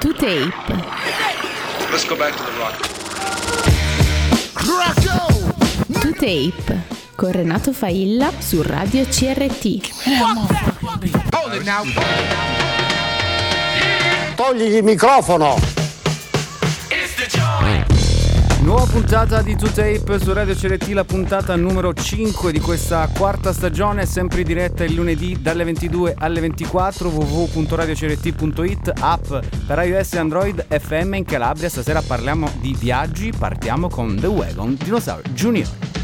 To Tape. Let's go back to the rock. To Tape con Renato Failla su Radio CRT. Hold it now. Togli il microfono! Nuova puntata di 2Tape su Radio CRT, la puntata numero 5 di questa quarta stagione, sempre in diretta il lunedì dalle 22 alle 24, www.radiocrt.it, app per iOS e Android, FM in Calabria. Stasera parliamo di viaggi, partiamo con The Wagon Dinosaur Junior.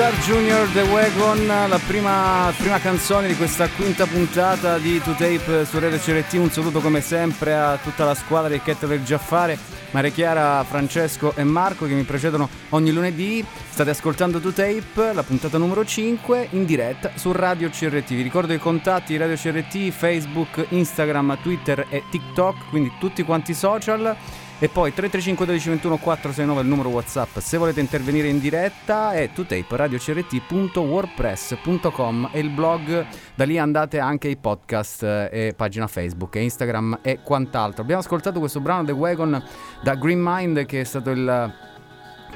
Star Junior The Wagon, la prima, prima, canzone di questa quinta puntata di 2Tape su Rete CRT. Un saluto come sempre a tutta la squadra di Kettle del Giaffare, Maria Chiara, Francesco e Marco che mi precedono ogni lunedì. State ascoltando 2Tape, la puntata numero 5 in diretta su Radio CRT. Vi ricordo i contatti di Radio CRT, Facebook, Instagram, Twitter e TikTok, quindi tutti quanti i social. E poi 335 12 21 469 il numero WhatsApp se volete intervenire in diretta e tutaperadio.crt.wordpress.com e il blog, da lì andate anche ai podcast eh, e pagina Facebook e Instagram e quant'altro. Abbiamo ascoltato questo brano The Wagon da Green Mind che è stato il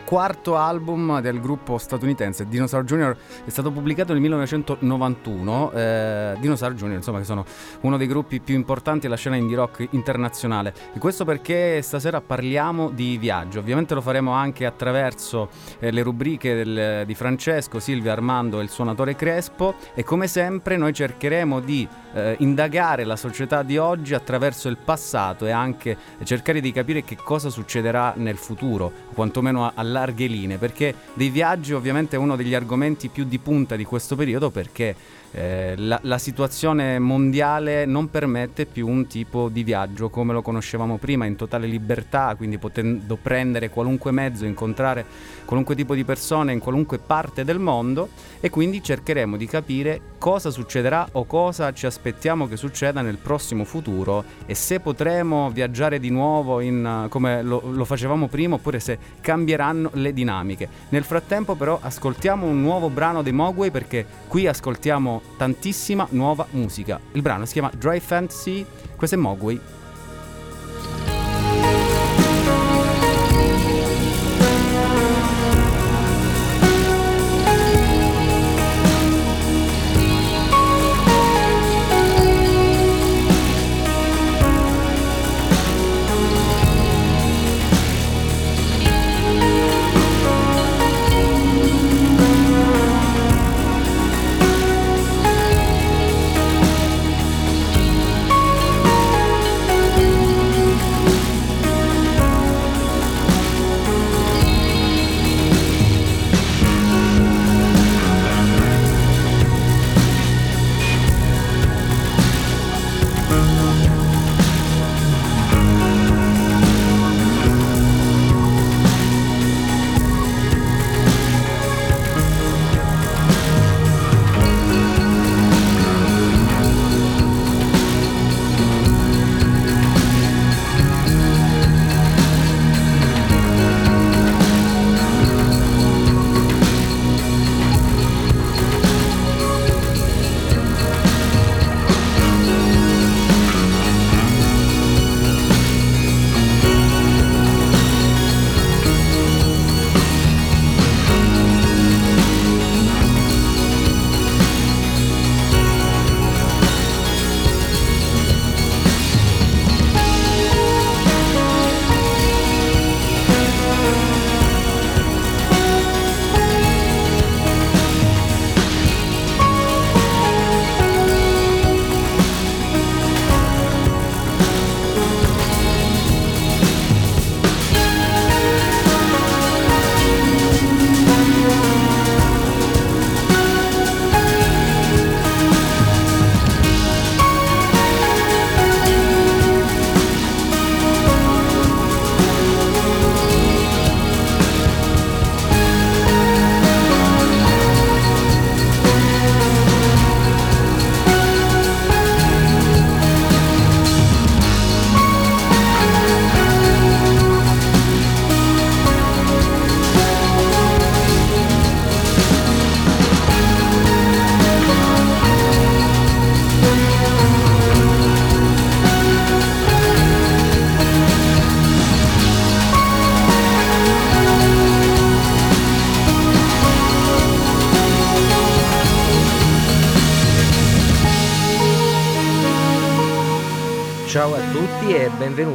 quarto album del gruppo statunitense Dinosaur Jr. è stato pubblicato nel 1991. Eh, Dinosaur Jr., insomma, che sono uno dei gruppi più importanti della scena indie rock internazionale. E questo perché stasera parliamo di viaggio. Ovviamente lo faremo anche attraverso eh, le rubriche del, di Francesco, Silvia, Armando e il suonatore Crespo. E come sempre, noi cercheremo di eh, indagare la società di oggi attraverso il passato e anche cercare di capire che cosa succederà nel futuro, quantomeno a larghe linee, perché dei viaggi ovviamente è uno degli argomenti più di punta di questo periodo perché eh, la, la, situazione mondiale non permette più un tipo di viaggio come lo conoscevamo prima, in totale libertà, quindi potendo prendere qualunque mezzo, incontrare qualunque tipo di persone in qualunque parte del mondo e quindi cercheremo di capire cosa succederà o cosa ci aspettiamo che succeda nel prossimo futuro e se potremo viaggiare di nuovo in, come lo, lo facevamo prima oppure se cambieranno le dinamiche. Nel frattempo però ascoltiamo un nuovo brano dei Mogwai perché qui ascoltiamo tantissima nuova musica. Il brano si chiama Dry Fantasy, questo è Mogwai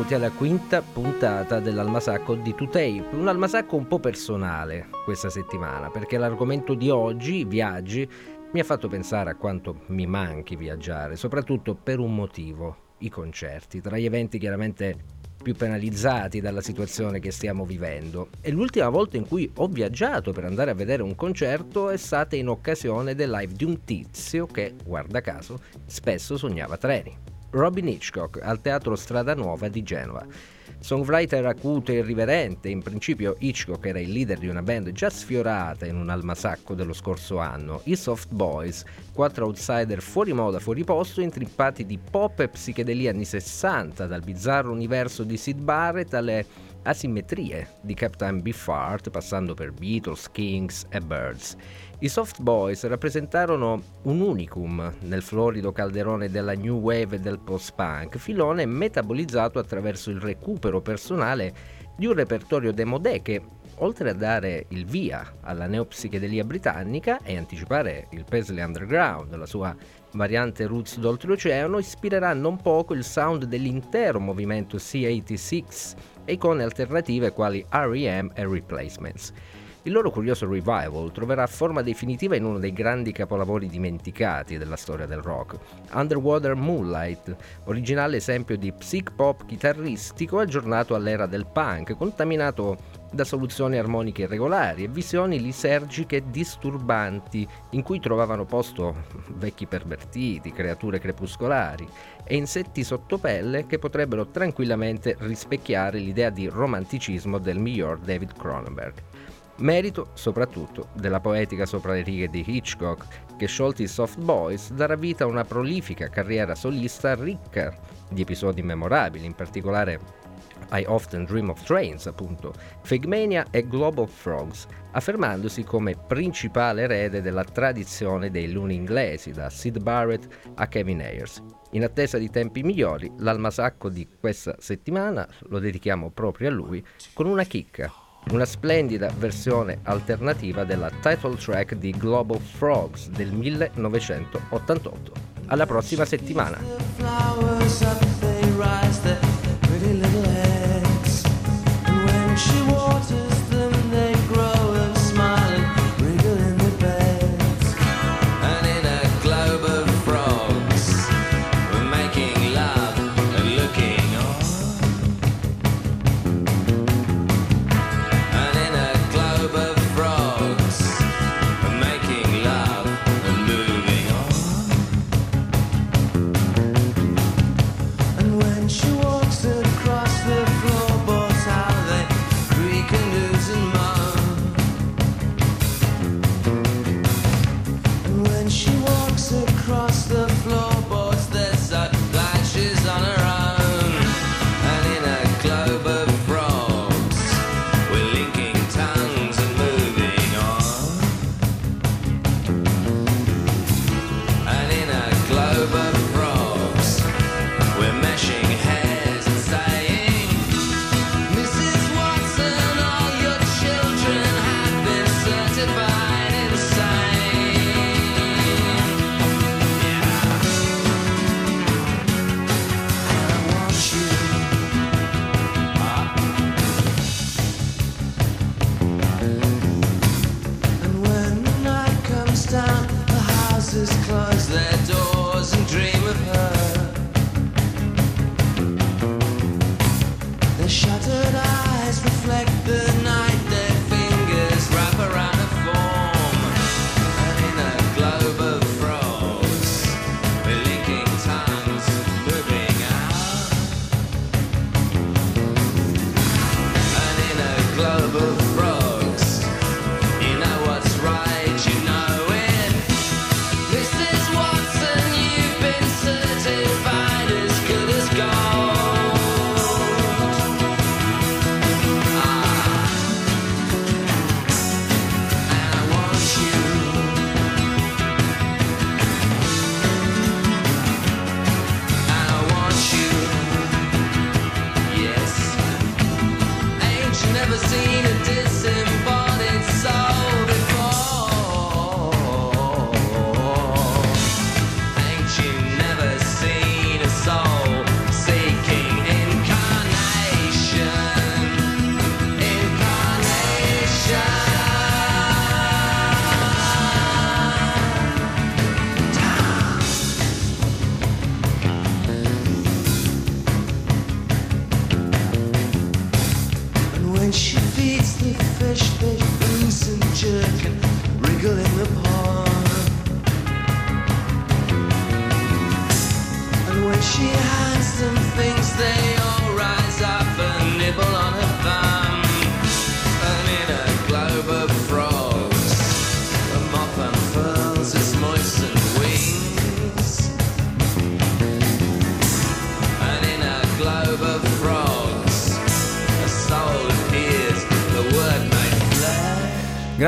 benvenuti alla quinta puntata dell'Almasacco di Tape. Un almasacco un po' personale questa settimana, perché l'argomento di oggi, viaggi, mi ha fatto pensare a quanto mi manchi viaggiare, soprattutto per un motivo, i concerti. Tra gli eventi chiaramente più penalizzati dalla situazione che stiamo vivendo. E l'ultima volta in cui ho viaggiato per andare a vedere un concerto è stata in occasione del live di un tizio che, guarda caso, spesso sognava treni. Robin Hitchcock al Teatro Strada Nuova di Genova. Songwriter acuto e irriverente, in principio Hitchcock era il leader di una band già sfiorata in un almasacco dello scorso anno, i Soft Boys, quattro outsider fuori moda, fuori posto, intrippati di pop e psichedelia anni 60, dal bizzarro universo di Sid Barrett alle asimmetrie di Captain Beefheart, passando per Beatles, Kings e Birds. I Soft Boys rappresentarono un unicum nel florido calderone della new wave e del post-punk, filone metabolizzato attraverso il recupero personale di un repertorio demodé che, oltre a dare il via alla neopsichedelia britannica e anticipare il Paisley Underground, la sua variante roots d'oltreoceano, ispirerà non poco il sound dell'intero movimento C86 e icone alternative quali REM e Replacements. Il loro curioso revival troverà forma definitiva in uno dei grandi capolavori dimenticati della storia del rock, Underwater Moonlight, originale esempio di psych pop chitarristico aggiornato all'era del punk, contaminato da soluzioni armoniche irregolari e visioni lisergiche disturbanti in cui trovavano posto vecchi pervertiti, creature crepuscolari e insetti sottopelle che potrebbero tranquillamente rispecchiare l'idea di romanticismo del miglior David Cronenberg merito soprattutto della poetica sopra le righe di Hitchcock, che sciolti i Soft Boys darà vita a una prolifica carriera solista ricca di episodi memorabili, in particolare I Often Dream of Trains, appunto, Figmania e Globe of Frogs, affermandosi come principale erede della tradizione dei luni inglesi, da Sid Barrett a Kevin Ayers. In attesa di tempi migliori, l'almasacco di questa settimana lo dedichiamo proprio a lui con una chicca una splendida versione alternativa della title track di Global Frogs del 1988. Alla prossima settimana!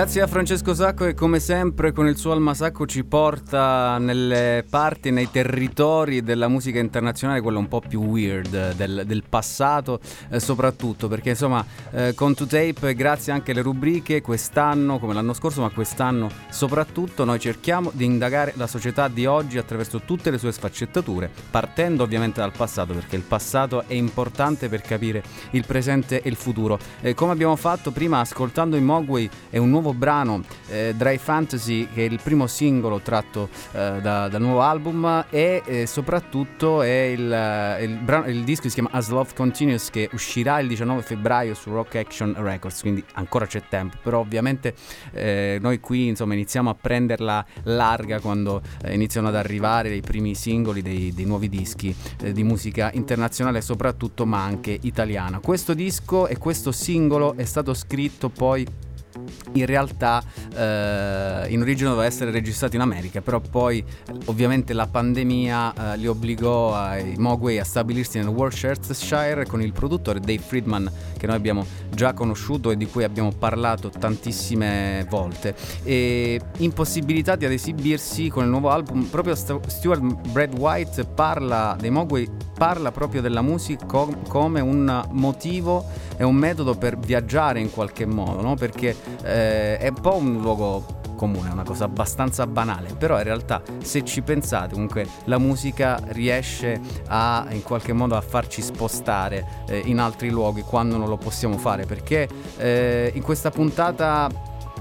Grazie a Francesco Sacco che come sempre con il suo almasacco ci porta nelle parti, nei territori della musica internazionale, quello un po' più weird del, del passato eh, soprattutto, perché insomma eh, con 2Tape grazie anche alle rubriche quest'anno, come l'anno scorso, ma quest'anno soprattutto noi cerchiamo di indagare la società di oggi attraverso tutte le sue sfaccettature, partendo ovviamente dal passato, perché il passato è importante per capire il presente e il futuro. Eh, come abbiamo fatto prima ascoltando i Mogwai è un nuovo brano eh, Dry Fantasy che è il primo singolo tratto eh, da, dal nuovo album e eh, soprattutto è il, eh, il, brano, il, disco si chiama As Love Continues che uscirà il 19 febbraio su Rock Action Records quindi ancora c'è tempo. Però ovviamente eh, noi qui insomma iniziamo a prenderla larga quando eh, iniziano ad arrivare i primi singoli dei, dei nuovi dischi di musica internazionale soprattutto ma anche italiana. Questo disco e questo singolo è stato scritto poi in realtà eh, in origine doveva essere registrato in America, però poi ovviamente la pandemia eh, li obbligò ai Mogwai a stabilirsi nel Worcestershire con il produttore Dave Friedman che noi abbiamo già conosciuto e di cui abbiamo parlato tantissime volte. E impossibilitati ad esibirsi con il nuovo album proprio Stuart Brad White parla dei Mogwai parla proprio della musica com- come un motivo e un metodo per viaggiare in qualche modo, no? perché eh, è un po' un luogo comune, una cosa abbastanza banale, però in realtà se ci pensate comunque la musica riesce a in qualche modo a farci spostare eh, in altri luoghi quando non lo possiamo fare, perché eh, in questa puntata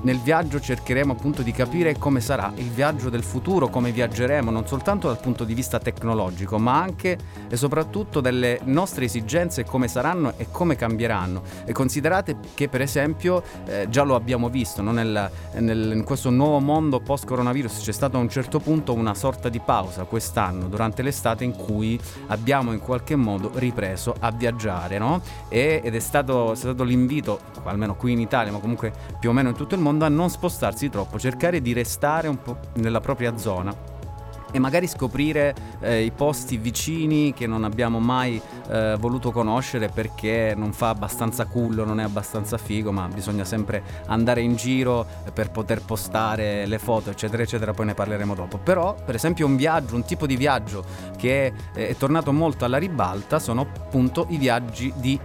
nel viaggio cercheremo appunto di capire come sarà il viaggio del futuro, come viaggeremo, non soltanto dal punto di vista tecnologico, ma anche e soprattutto delle nostre esigenze, come saranno e come cambieranno. E considerate che per esempio, eh, già lo abbiamo visto, no? nel, nel, in questo nuovo mondo post-coronavirus c'è stata a un certo punto una sorta di pausa quest'anno, durante l'estate, in cui abbiamo in qualche modo ripreso a viaggiare, no? e, ed è stato, è stato l'invito, almeno qui in Italia, ma comunque più o meno in tutto il mondo, mondo a non spostarsi troppo, cercare di restare un po' nella propria zona e magari scoprire eh, i posti vicini che non abbiamo mai eh, voluto conoscere perché non fa abbastanza cullo, non è abbastanza figo, ma bisogna sempre andare in giro per poter postare le foto, eccetera, eccetera, poi ne parleremo dopo. Però, per esempio, un viaggio, un tipo di viaggio che è, è tornato molto alla ribalta sono appunto i viaggi di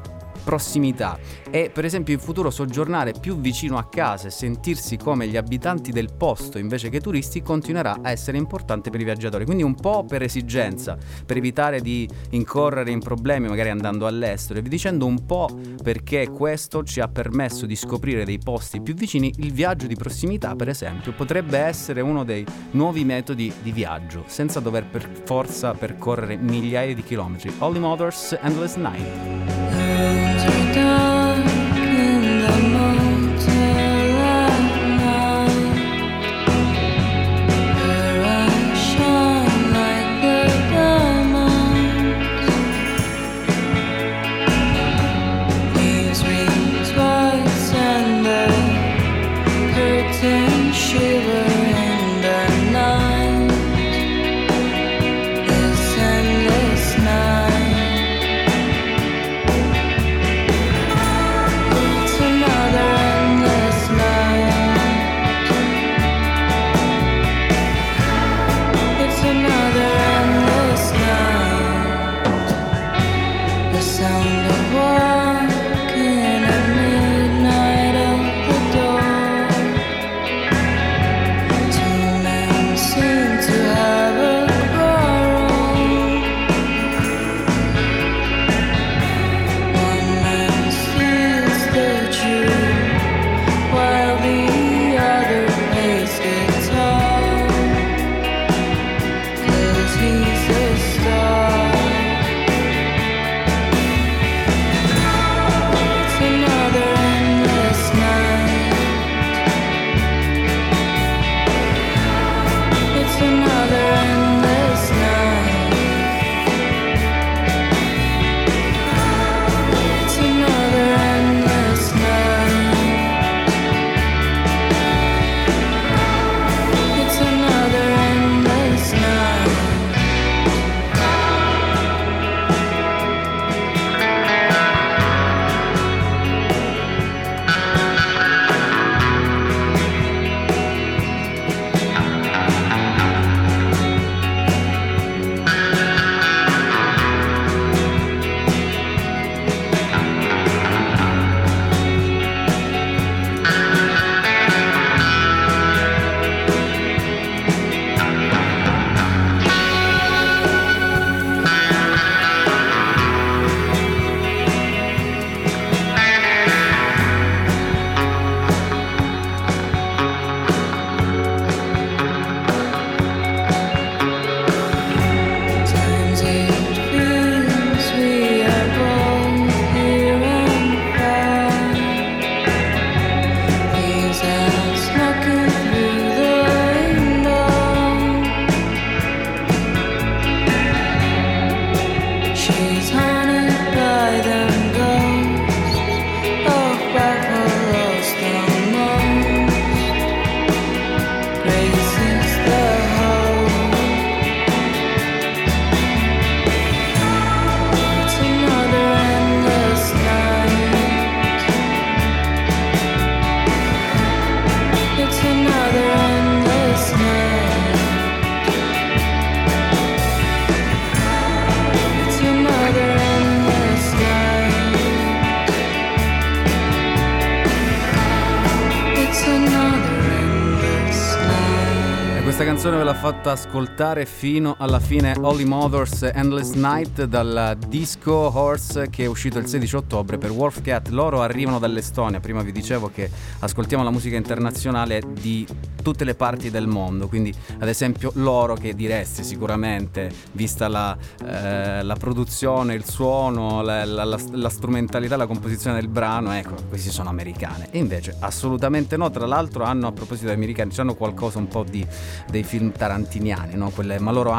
prossimità e per esempio in futuro soggiornare più vicino a casa e sentirsi come gli abitanti del posto invece che turisti continuerà a essere importante per i viaggiatori. Quindi un po' per esigenza, per evitare di incorrere in problemi magari andando all'estero e vi dicendo un po' perché questo ci ha permesso di scoprire dei posti più vicini, il viaggio di prossimità per esempio potrebbe essere uno dei nuovi metodi di viaggio senza dover per forza percorrere migliaia di chilometri. Holy Motors Endless Night. stars. Fatta ascoltare fino alla fine Holly Motors Endless Night dal disco Horse che è uscito il 16 ottobre per Wolfcat. Loro arrivano dall'Estonia, prima vi dicevo che ascoltiamo la musica internazionale di tutte le parti del mondo, quindi ad esempio loro che direste sicuramente, vista la, eh, la produzione, il suono, la, la, la, strumentalità, la composizione del brano, ecco, questi sono americane. E invece assolutamente no, tra l'altro hanno a proposito degli americani, hanno qualcosa un po' di, dei film tarantiniani, no? Quelle, ma loro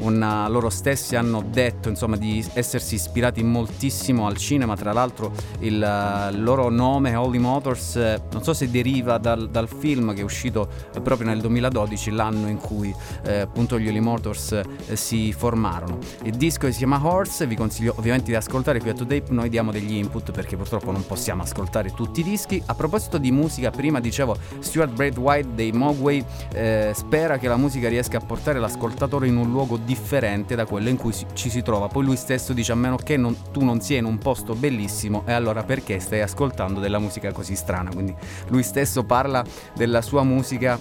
una, loro stessi hanno detto insomma di essersi ispirati moltissimo al cinema, tra l'altro il, il loro nome Holy Motors non so se deriva dal, dal film che è uscito proprio nel 2012, l'anno in cui eh, appunto gli Holy Motors eh, si formarono. Il disco si chiama Horse, vi consiglio ovviamente di ascoltare qui a Today, noi diamo degli input perché purtroppo non possiamo ascoltare tutti i dischi. A proposito di musica, prima dicevo Stuart Braithwaite dei Mogwai eh, spera che la musica riesca a portare l'ascoltatore in un luogo differente da quello in cui ci si trova. Poi lui stesso dice a meno che non, tu non sia in un posto bellissimo e allora perché stai ascoltando della musica così strana? Quindi lui stesso parla della sua musica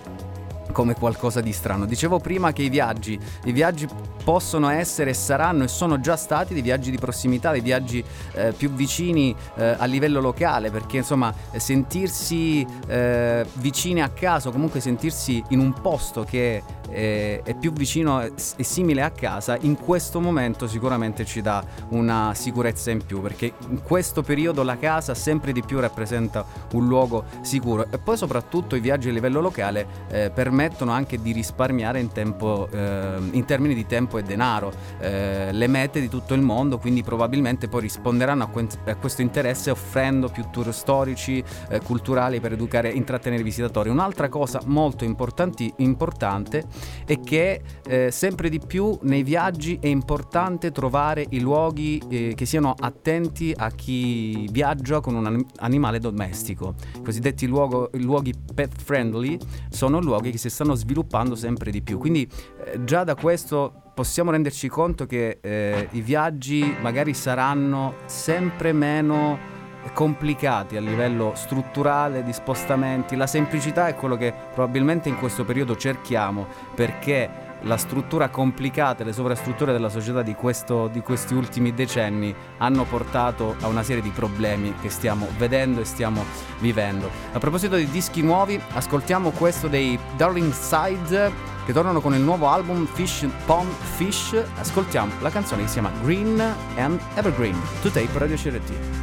come qualcosa di strano. Dicevo prima che i viaggi, i viaggi possono essere saranno e sono già stati dei viaggi di prossimità, dei viaggi eh, più vicini eh, a livello locale, perché insomma sentirsi eh, vicini a casa comunque sentirsi in un posto che eh, è più vicino e simile a casa, in questo momento sicuramente ci dà una sicurezza in più, perché in questo periodo la casa sempre di più rappresenta un luogo sicuro e poi soprattutto i viaggi a livello locale eh, permettono anche di risparmiare in, tempo, eh, in termini di tempo e denaro. Eh, le mete di tutto il mondo, quindi probabilmente poi risponderanno a, que- a questo interesse offrendo più tour storici, eh, culturali per educare e intrattenere i visitatori. Un'altra cosa molto importante è che eh, sempre di più nei viaggi è importante trovare i luoghi eh, che siano attenti a chi viaggia con un anim- animale domestico. I cosiddetti luogo- luoghi pet friendly sono luoghi che si stanno sviluppando sempre di più. Quindi eh, già da questo possiamo renderci conto che eh, i viaggi magari saranno sempre meno complicati a livello strutturale di spostamenti. La semplicità è quello che probabilmente in questo periodo cerchiamo perché la struttura complicata, le sovrastrutture della società di, questo, di, questi ultimi decenni hanno portato a una serie di problemi che stiamo vedendo e stiamo vivendo. A proposito di dischi nuovi, ascoltiamo questo dei Darling Side che tornano con il nuovo album Fish Pond Fish. Ascoltiamo la canzone che si chiama Green and Evergreen. To tape Radio CRT.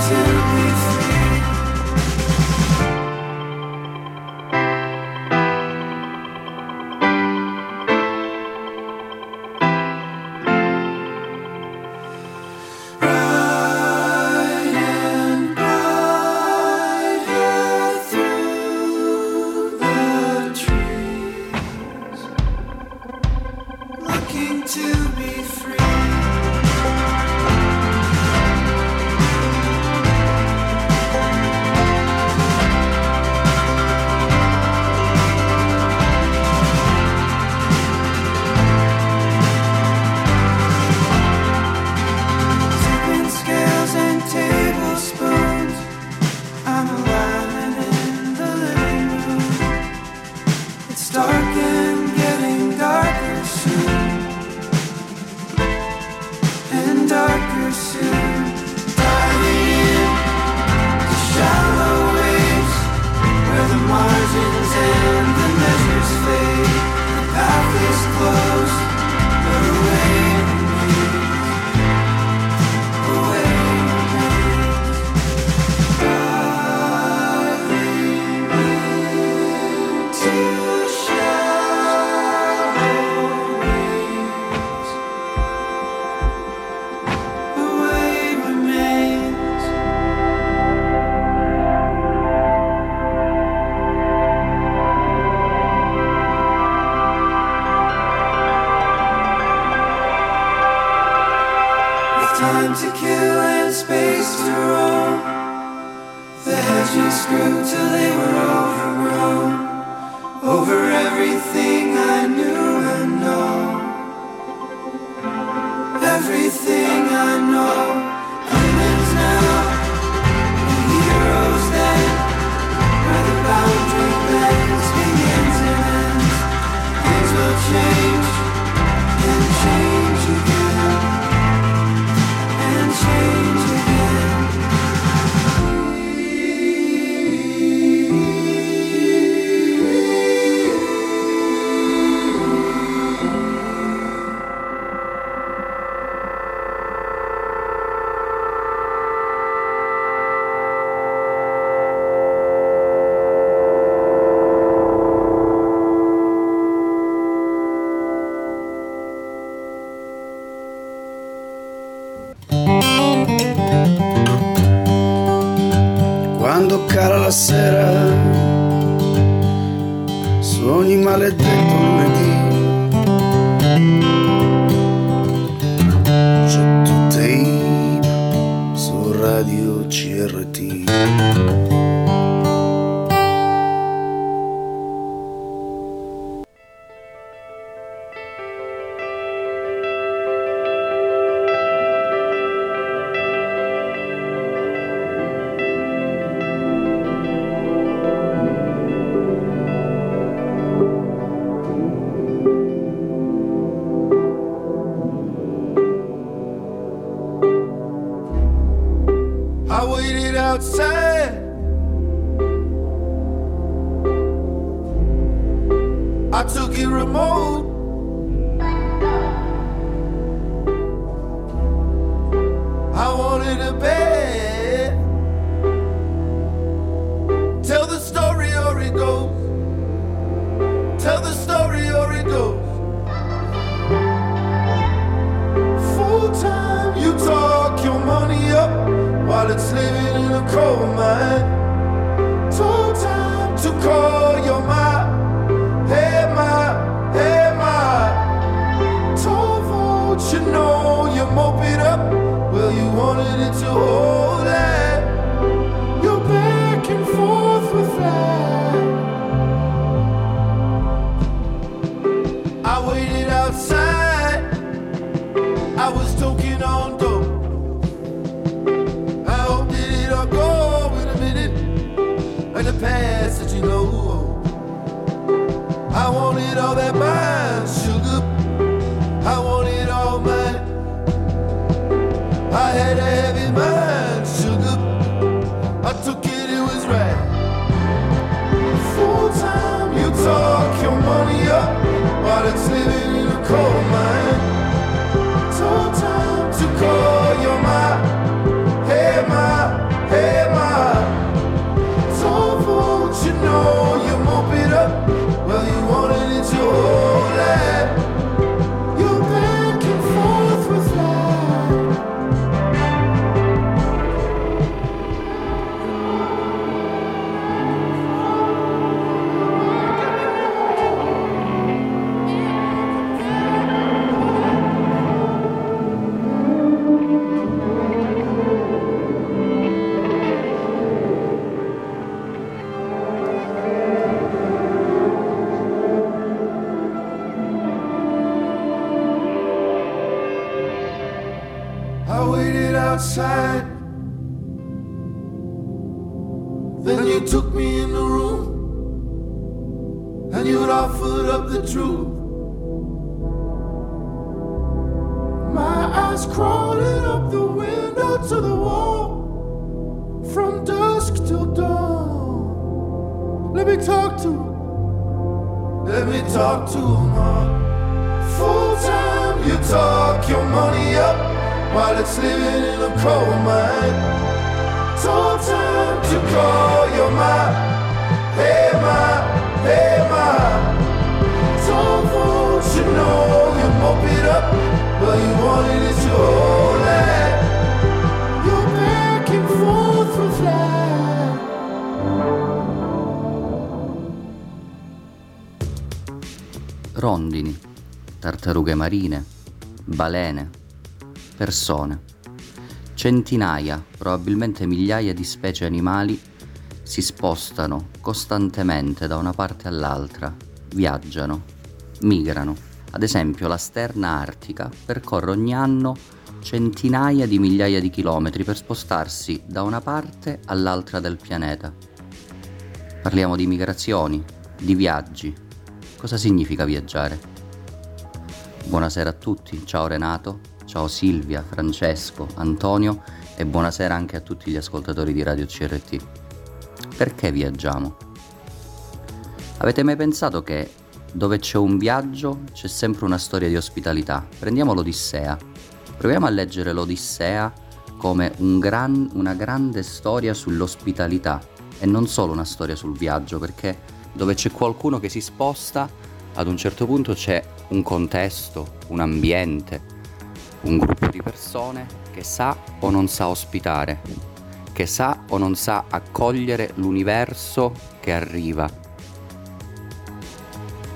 to I waited outside. I took it remote. I wanted a bed. It's living in a coal mine. Told time to call your ma. Hey ma, hey ma. Told vote you know you mope it up. Well, you wanted it to hold your money the truth. My eyes crawling up the window to the wall from dusk till dawn. Let me talk to her. Let me talk to ma. Full time, you talk your money up while it's living in a coal mine. Told time to call your ma. Hey ma, hey rondini, tartarughe marine, balene, persone. Centinaia, probabilmente migliaia di specie animali si spostano costantemente da una parte all'altra, viaggiano, migrano. Ad esempio la sterna artica percorre ogni anno centinaia di migliaia di chilometri per spostarsi da una parte all'altra del pianeta. Parliamo di migrazioni, di viaggi. Cosa significa viaggiare? Buonasera a tutti, ciao Renato, ciao Silvia, Francesco, Antonio e buonasera anche a tutti gli ascoltatori di Radio CRT. Perché viaggiamo? Avete mai pensato che dove c'è un viaggio c'è sempre una storia di ospitalità? Prendiamo l'Odissea. Proviamo a leggere l'Odissea come un gran, una grande storia sull'ospitalità e non solo una storia sul viaggio, perché dove c'è qualcuno che si sposta, ad un certo punto c'è un contesto, un ambiente, un gruppo di persone che sa o non sa ospitare, che sa o non sa accogliere l'universo che arriva.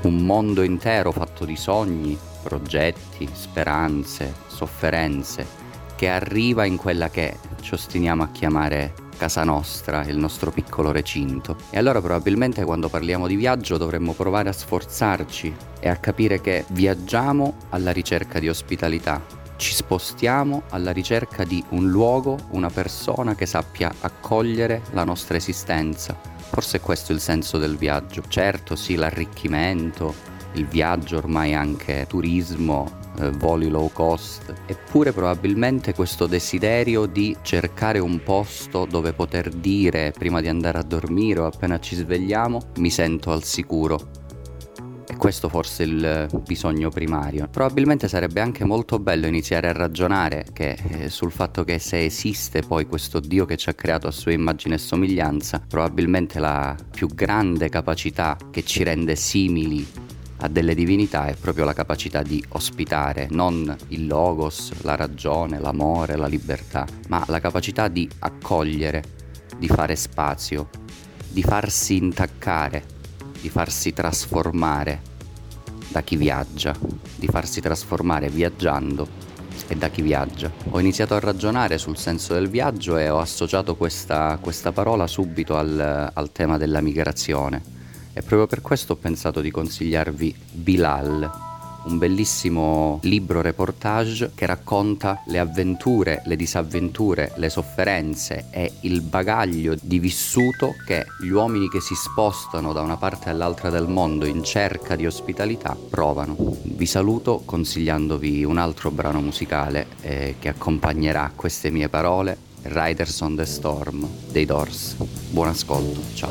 Un mondo intero fatto di sogni, progetti, speranze, sofferenze, che arriva in quella che ci ostiniamo a chiamare casa nostra, il nostro piccolo recinto. E allora probabilmente quando parliamo di viaggio dovremmo provare a sforzarci e a capire che viaggiamo alla ricerca di ospitalità, ci spostiamo alla ricerca di un luogo, una persona che sappia accogliere la nostra esistenza. Forse questo è il senso del viaggio. Certo, sì, l'arricchimento, il viaggio ormai anche turismo, eh, voli low cost, eppure probabilmente questo desiderio di cercare un posto dove poter dire prima di andare a dormire o appena ci svegliamo mi sento al sicuro. E questo forse è il bisogno primario. Probabilmente sarebbe anche molto bello iniziare a ragionare che, eh, sul fatto che se esiste poi questo Dio che ci ha creato a sua immagine e somiglianza, probabilmente la più grande capacità che ci rende simili a delle divinità è proprio la capacità di ospitare non il logos, la ragione, l'amore, la libertà, ma la capacità di accogliere, di fare spazio, di farsi intaccare, di farsi trasformare da chi viaggia, di farsi trasformare viaggiando e da chi viaggia. Ho iniziato a ragionare sul senso del viaggio e ho associato questa, questa parola subito al, al tema della migrazione e proprio per questo ho pensato di consigliarvi Bilal, un bellissimo libro reportage che racconta le avventure, le disavventure, le sofferenze e il bagaglio di vissuto che gli uomini che si spostano da una parte all'altra del mondo in cerca di ospitalità provano. Vi saluto consigliandovi un altro brano musicale eh, che accompagnerà queste mie parole Riders on the Storm dei Doors. Buon ascolto, ciao.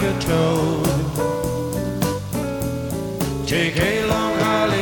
like a toad. Take a long holiday.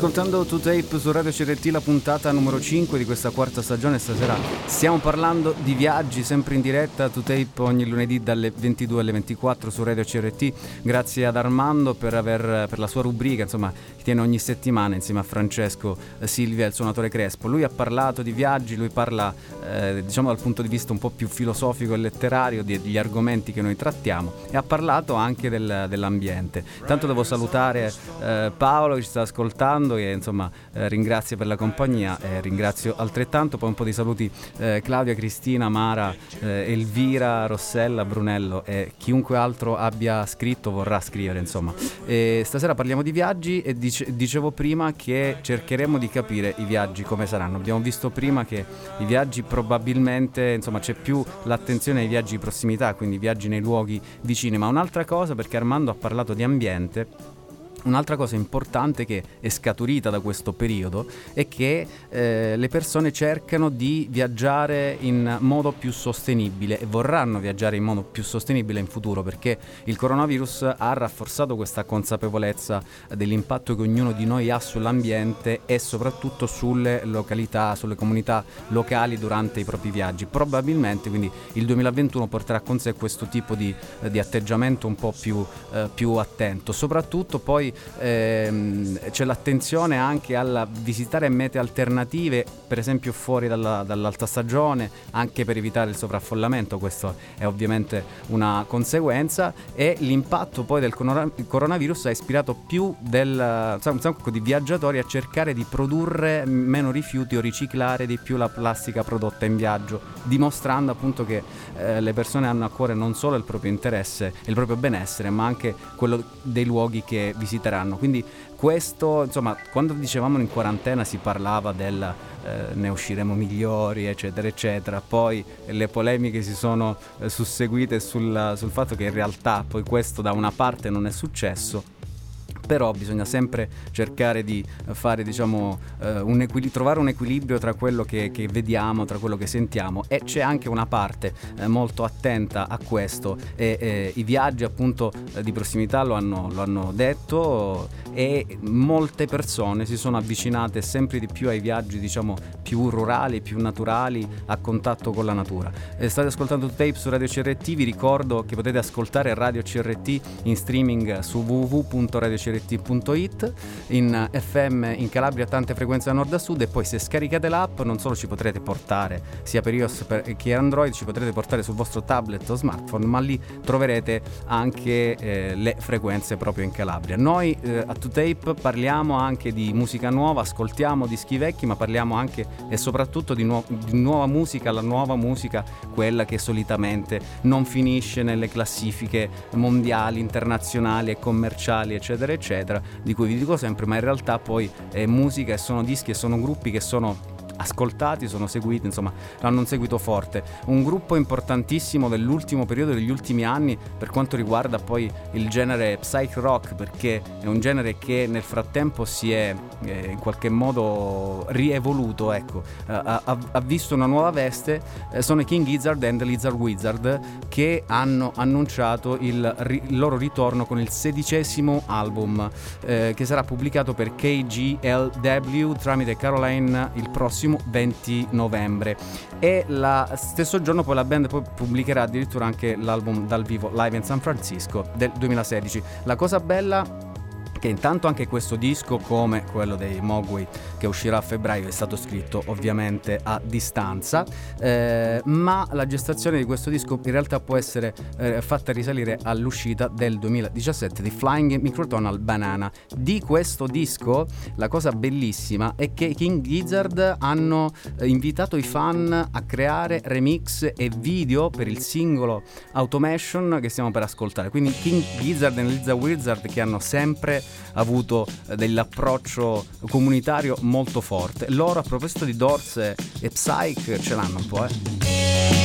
Ascoltando To Tape su Radio CRT, la puntata numero 5 di questa quarta stagione. Stasera stiamo parlando di viaggi, sempre in diretta To Tape ogni lunedì dalle 22 alle 24 su Radio CRT. Grazie ad Armando per, aver, per la sua rubrica, insomma, che tiene ogni settimana insieme a Francesco eh, Silvia, il suonatore Crespo. Lui ha parlato di viaggi, lui parla, eh, diciamo, dal punto di vista un po' più filosofico e letterario degli argomenti che noi trattiamo e ha parlato anche del, dell'ambiente. Tanto devo salutare eh, Paolo che ci sta ascoltando e insomma eh, ringrazio per la compagnia e ringrazio altrettanto poi un po' di saluti eh, Claudia, Cristina, Mara, eh, Elvira, Rossella, Brunello e chiunque altro abbia scritto vorrà scrivere insomma. E stasera parliamo di viaggi e dice, dicevo prima che cercheremo di capire i viaggi come saranno. Abbiamo visto prima che i viaggi probabilmente insomma c'è più l'attenzione ai viaggi di prossimità, quindi viaggi nei luoghi vicini, ma un'altra cosa perché Armando ha parlato di ambiente Un'altra cosa importante che è scaturita da questo periodo è che eh, le persone cercano di viaggiare in modo più sostenibile e vorranno viaggiare in modo più sostenibile in futuro perché il coronavirus ha rafforzato questa consapevolezza dell'impatto che ognuno di noi ha sull'ambiente e soprattutto sulle località, sulle comunità locali durante i propri viaggi. Probabilmente quindi il 2021 porterà con sé questo tipo di, di atteggiamento un po' più, eh, più attento, soprattutto poi ehm, c'è l'attenzione anche a visitare mete alternative, per esempio fuori dalla, dall'alta stagione, anche per evitare il sovraffollamento, questo è ovviamente una conseguenza. E l'impatto poi del coronavirus ha ispirato più del, un sacco di viaggiatori a cercare di produrre meno rifiuti o riciclare di più la plastica prodotta in viaggio, dimostrando appunto che eh, le persone hanno a cuore non solo il proprio interesse, il proprio benessere, ma anche quello dei luoghi che visitano visiteranno. Quindi questo, insomma, quando dicevamo in quarantena si parlava del eh, ne usciremo migliori, eccetera, eccetera. Poi le polemiche si sono eh, susseguite sul, sul fatto che in realtà poi questo da una parte non è successo però bisogna sempre cercare di fare, diciamo, uh, un equil- trovare un equilibrio tra quello che, che, vediamo, tra quello che sentiamo. E c'è anche una parte eh, molto attenta a questo. E eh, i viaggi appunto eh, di prossimità lo hanno, lo hanno detto e molte persone si sono avvicinate sempre di più ai viaggi diciamo più rurali, più naturali, a contatto con la natura. Eh, state ascoltando Tape su Radio CRT, vi ricordo che potete ascoltare Radio CRT in streaming su www.radiocrt radiocrt.it, in FM in Calabria tante frequenze da nord a sud e poi se scaricate l'app non solo ci potrete portare sia per iOS che Android, ci potrete portare sul vostro tablet o smartphone, ma lì troverete anche eh, le frequenze proprio in Calabria. Noi eh, a 2Tape parliamo anche di musica nuova, ascoltiamo dischi vecchi, ma parliamo anche e soprattutto di, nu- di nuova musica, la nuova musica, quella che solitamente non finisce nelle classifiche mondiali, internazionali e commerciali, eccetera, eccetera eccetera, di cui vi dico sempre, ma in realtà poi è musica e sono dischi e sono gruppi che sono ascoltati, sono seguiti, insomma, l'hanno un seguito forte. Un gruppo importantissimo dell'ultimo periodo, degli ultimi anni, per quanto riguarda poi il genere psych rock, perché è un genere che nel frattempo si è eh, in qualche modo rievoluto, ecco, ha, ha, ha, visto una nuova veste, eh, sono i King Gizzard and the Lizard Wizard che hanno annunciato il, ri, il loro ritorno con il sedicesimo album eh, che sarà pubblicato per KGLW tramite Caroline il prossimo prossimo 20 novembre e lo stesso giorno poi la band poi pubblicherà addirittura anche l'album dal vivo live in San Francisco del 2016. La cosa bella che intanto anche questo disco come quello dei Mogwai che uscirà a febbraio è stato scritto ovviamente a distanza. Eh, ma la gestazione di questo disco in realtà può essere eh, fatta risalire all'uscita del 2017 di Flying Microtonal Banana. Di questo disco la cosa bellissima è che King Gizzard hanno eh, invitato i fan a creare remix e video per il singolo Automation che stiamo per ascoltare. Quindi King Gizzard e Lizard Wizard che hanno sempre avuto eh, dell'approccio comunitario molto forte. Loro a proposito di Dorse e Psyche ce l'hanno un po', eh.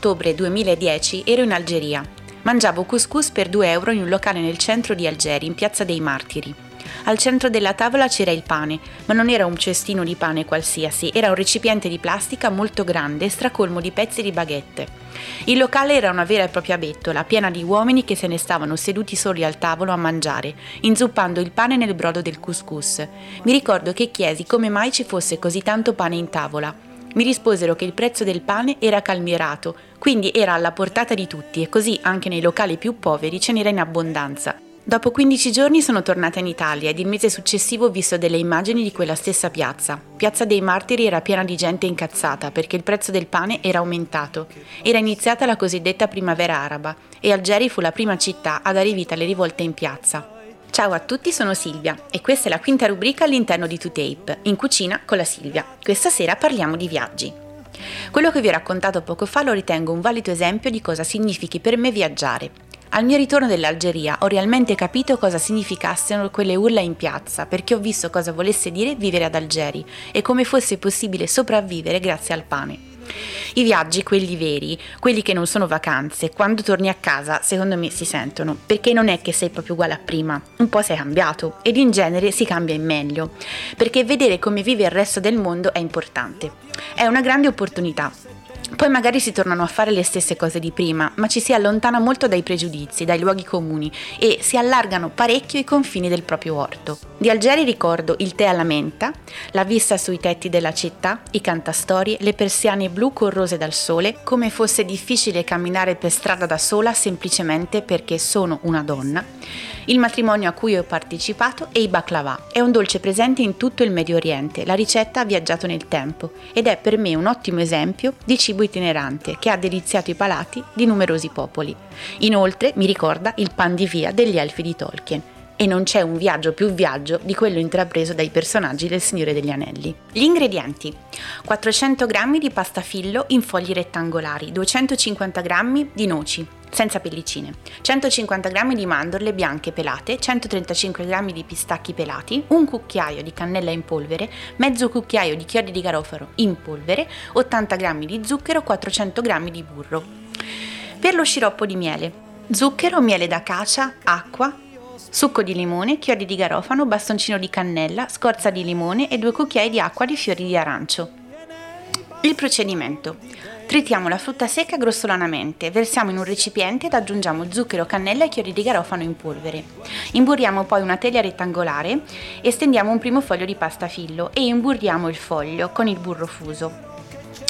Ottobre 2010 ero in Algeria. Mangiavo couscous per 2 euro in un locale nel centro di Algeri, in piazza dei Martiri. Al centro della tavola c'era il pane, ma non era un cestino di pane qualsiasi, era un recipiente di plastica molto grande, stracolmo di pezzi di baguette. Il locale era una vera e propria bettola, piena di uomini che se ne stavano seduti soli al tavolo a mangiare, inzuppando il pane nel brodo del couscous. Mi ricordo che chiesi come mai ci fosse così tanto pane in tavola. Mi risposero che il prezzo del pane era calmierato, quindi era alla portata di tutti e così anche nei locali più poveri ce n'era in abbondanza. Dopo 15 giorni sono tornata in Italia ed il mese successivo ho visto delle immagini di quella stessa piazza. Piazza dei Martiri era piena di gente incazzata perché il prezzo del pane era aumentato. Era iniziata la cosiddetta primavera araba e Algeri fu la prima città a dare vita alle rivolte in piazza. Ciao a tutti, sono Silvia e questa è la quinta rubrica all'interno di 2Tape, in cucina con la Silvia. Questa sera parliamo di viaggi. Quello che vi ho raccontato poco fa lo ritengo un valido esempio di cosa significhi per me viaggiare. Al mio ritorno dall'Algeria ho realmente capito cosa significassero quelle urla in piazza, perché ho visto cosa volesse dire vivere ad Algeri e come fosse possibile sopravvivere grazie al pane. I viaggi, quelli veri, quelli che non sono vacanze, quando torni a casa, secondo me si sentono, perché non è che sei proprio uguale a prima, un po' sei cambiato ed in genere si cambia in meglio, perché vedere come vive il resto del mondo è importante. È una grande opportunità, poi magari si tornano a fare le stesse cose di prima, ma ci si allontana molto dai pregiudizi, dai luoghi comuni e si allargano parecchio i confini del proprio orto. Di Algeri ricordo il tè alla menta, la vista sui tetti della città, i cantastorie, le persiane blu corrose dal sole, come fosse difficile camminare per strada da sola semplicemente perché sono una donna, il matrimonio a cui ho partecipato e i baklava. È un dolce presente in tutto il Medio Oriente, la ricetta ha viaggiato nel tempo ed è per me un ottimo esempio di cibo itinerante che ha deliziato i palati di numerosi popoli. Inoltre mi ricorda il pan di via degli elfi di Tolkien e non c'è un viaggio più viaggio di quello intrapreso dai personaggi del Signore degli Anelli. Gli ingredienti: 400 g di pasta fillo in fogli rettangolari, 250 g di noci, senza pellicine, 150 g di mandorle bianche pelate, 135 g di pistacchi pelati, un cucchiaio di cannella in polvere, mezzo cucchiaio di chiodi di garofano in polvere, 80 g di zucchero, 400 g di burro. Per lo sciroppo di miele, zucchero, miele d'acacia, acqua, succo di limone, chiodi di garofano, bastoncino di cannella, scorza di limone e due cucchiai di acqua di fiori di arancio. Il procedimento. Tritiamo la frutta secca grossolanamente, versiamo in un recipiente ed aggiungiamo zucchero, cannella e chiodi di garofano in polvere. Imburriamo poi una teglia rettangolare e stendiamo un primo foglio di pasta fillo e imburriamo il foglio con il burro fuso.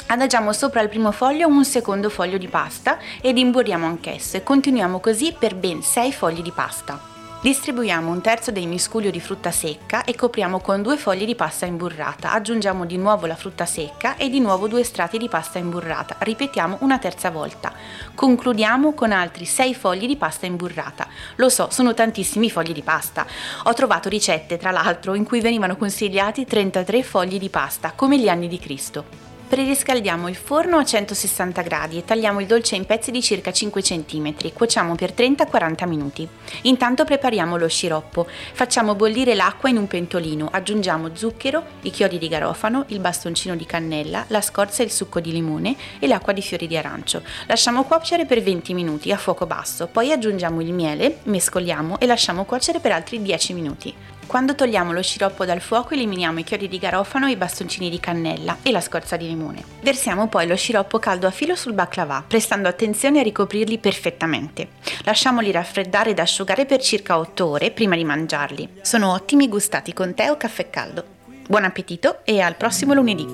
Adagiamo sopra il primo foglio un secondo foglio di pasta ed imburriamo anch'esso e continuiamo così per ben 6 fogli di pasta. Distribuiamo un terzo dei miscuglio di frutta secca e copriamo con due foglie di pasta imburrata. Aggiungiamo di nuovo la frutta secca e di nuovo due strati di pasta imburrata. Ripetiamo una terza volta. Concludiamo con altri 6 fogli di pasta imburrata. Lo so, sono tantissimi fogli di pasta. Ho trovato ricette, tra l'altro, in cui venivano consigliati 33 fogli di pasta, come gli anni di Cristo. Preriscaldiamo il forno a 160 gradi e tagliamo il dolce in pezzi di circa 5 cm. Cuociamo per 30-40 minuti. Intanto prepariamo lo sciroppo. Facciamo bollire l'acqua in un pentolino. Aggiungiamo zucchero, i chiodi di garofano, il bastoncino di cannella, la scorza e il succo di limone e l'acqua di fiori di arancio. Lasciamo cuocere per 20 minuti a fuoco basso. Poi aggiungiamo il miele, mescoliamo e lasciamo cuocere per altri 10 minuti. Quando togliamo lo sciroppo dal fuoco eliminiamo i chiodi di garofano, i bastoncini di cannella e la scorza di limone. Versiamo poi lo sciroppo caldo a filo sul baklava, prestando attenzione a ricoprirli perfettamente. Lasciamoli raffreddare ed asciugare per circa 8 ore prima di mangiarli. Sono ottimi gustati con tè o caffè caldo. Buon appetito e al prossimo lunedì!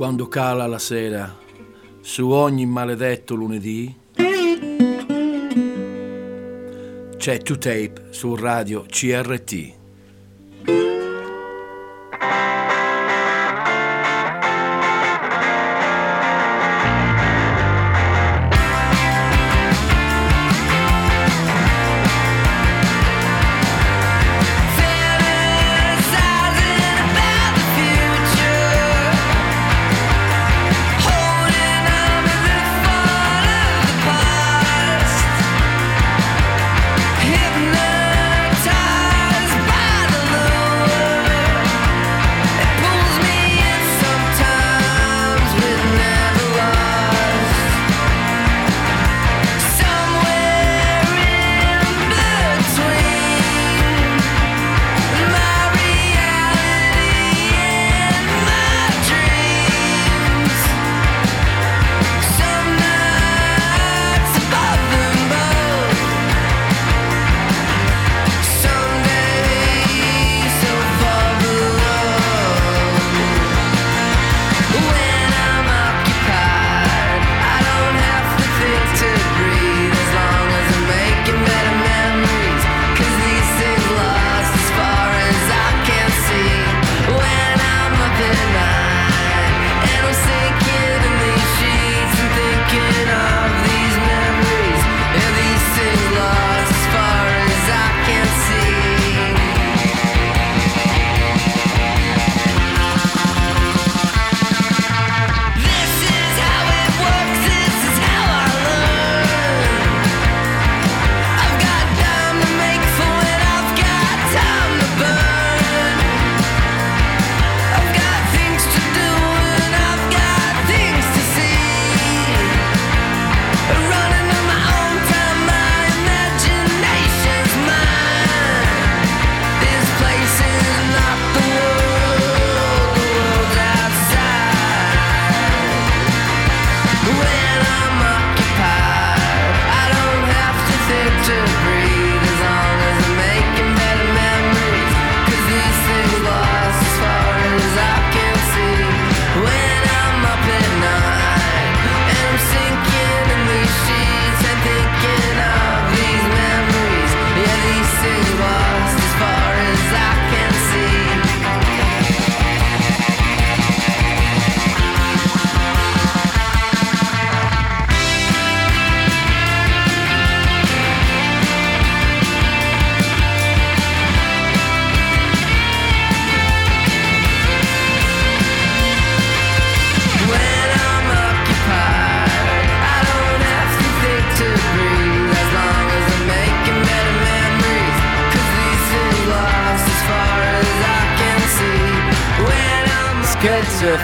Quando cala la sera su ogni maledetto lunedì c'è 2Tape su radio CRT.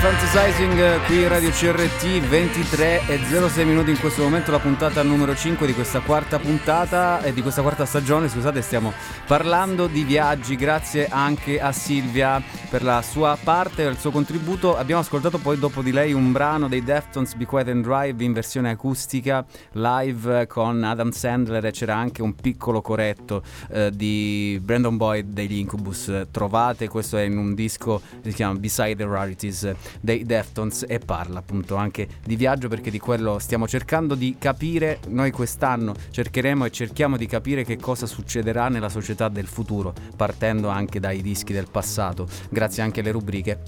Fantasizing qui in Radio CRT 23 e 06 minuti in questo momento la puntata numero 5 di questa quarta puntata e di questa quarta stagione scusate stiamo parlando di viaggi. Grazie anche a Silvia per la sua parte e il suo contributo. Abbiamo ascoltato poi dopo di lei un brano dei Deftones Be Quiet and Drive in versione acustica live con Adam Sandler e c'era anche un piccolo corretto eh, di Brandon Boyd degli Incubus. Trovate questo è in un disco che si chiama Beside the Rarities dei Deftones e parla appunto anche di viaggio perché di quello stiamo cercando di capire. Noi quest'anno cercheremo e cerchiamo di capire che cosa succederà nella società del futuro partendo anche dai dischi del passato grazie anche alle rubriche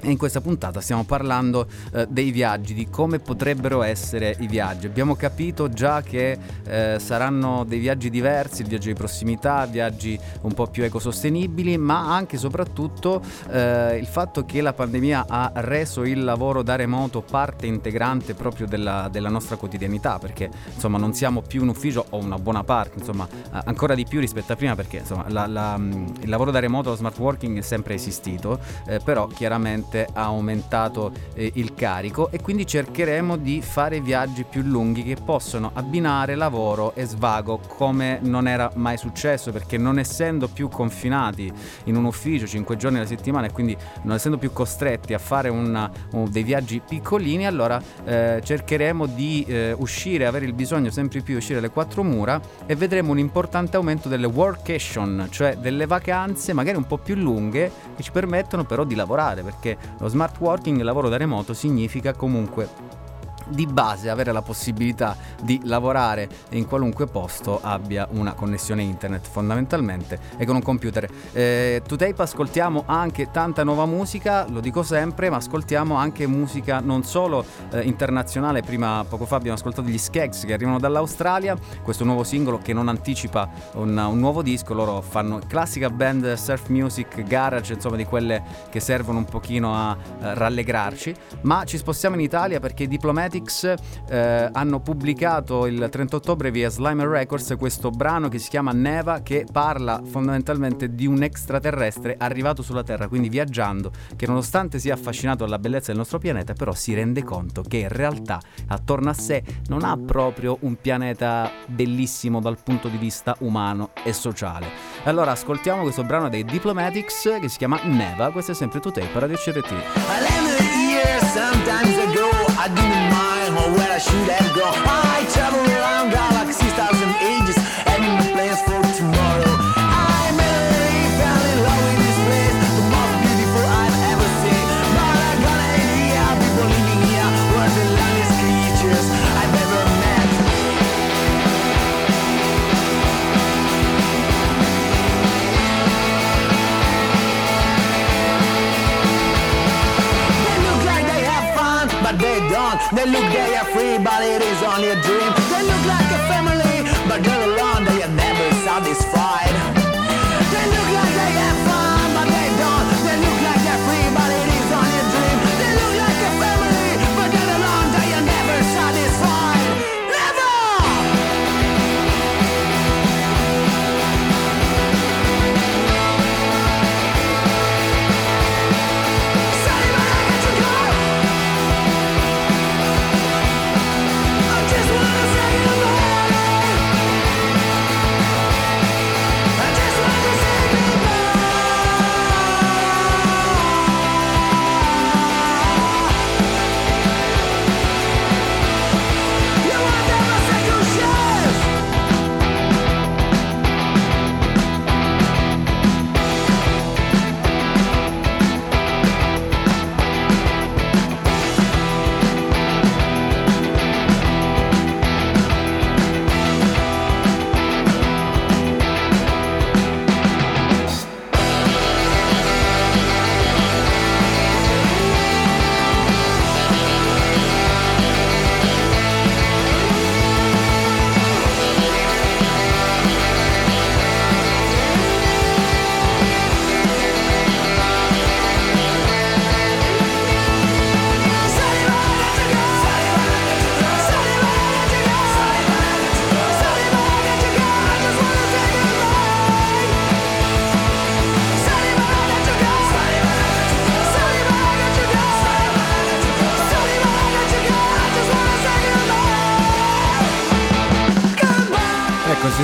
e in questa puntata stiamo parlando eh, dei viaggi, di come potrebbero essere i viaggi. Abbiamo capito già che eh, saranno dei viaggi diversi, il viaggio di prossimità, viaggi un po' più ecosostenibili, ma anche e soprattutto eh, il fatto che la pandemia ha reso il lavoro da remoto parte integrante proprio della, della nostra quotidianità, perché insomma non siamo più in ufficio o una buona parte, insomma ancora di più rispetto a prima, perché insomma la, la, il lavoro da remoto, lo smart working è sempre esistito, eh, però chiaramente ha aumentato eh, il carico e quindi cercheremo di fare viaggi più lunghi che possono abbinare lavoro e svago come non era mai successo perché non essendo più confinati in un ufficio 5 giorni alla settimana e quindi non essendo più costretti a fare una, un, dei viaggi piccolini allora eh, cercheremo di eh, uscire avere il bisogno sempre più di uscire alle quattro mura e vedremo un importante aumento delle workation cioè delle vacanze magari un po' più lunghe che ci permettono però di lavorare perché lo smart working, il lavoro da remoto, significa comunque di base avere la possibilità di lavorare in qualunque posto abbia una connessione internet fondamentalmente e con un computer. Eh, tape ascoltiamo anche tanta nuova musica, lo dico sempre, ma ascoltiamo anche musica non solo eh, internazionale, prima poco fa abbiamo ascoltato gli Skeggs che arrivano dall'Australia, questo nuovo singolo che non anticipa un, un nuovo disco, loro fanno classica band surf music, garage, insomma di quelle che servono un pochino a eh, rallegrarci, ma ci spostiamo in Italia perché Diplomatic X eh, hanno pubblicato il 30 ottobre via Slimer Records questo brano che si chiama Neva che parla fondamentalmente di un extraterrestre arrivato sulla Terra, quindi viaggiando, che nonostante sia affascinato dalla bellezza del nostro pianeta, però si rende conto che in realtà attorno a sé non ha proprio un pianeta bellissimo dal punto di vista umano e sociale. Allora ascoltiamo questo brano dei Diplomatics che si chiama Neva, questo è sempre tu tape Radio CRT. I didn't mind or where I should have gone. I travel around galaxies, thousand are free, but it is only a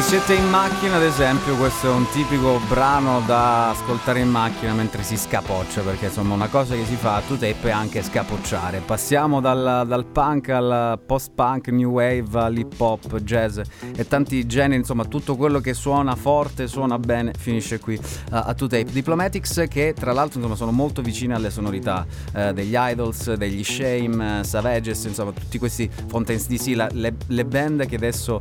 siete in macchina, ad esempio, questo è un tipico brano da ascoltare in macchina mentre si scapoccia, perché insomma una cosa che si fa a two tape è anche scapocciare. Passiamo dal, dal punk al post-punk, new wave, all'hip hop, jazz e tanti generi, insomma tutto quello che suona forte, suona bene, finisce qui uh, a two tape. Diplomatics che tra l'altro insomma, sono molto vicine alle sonorità uh, degli Idols, degli Shame, uh, Savages, insomma tutti questi Fontaines DC, la, le, le band che adesso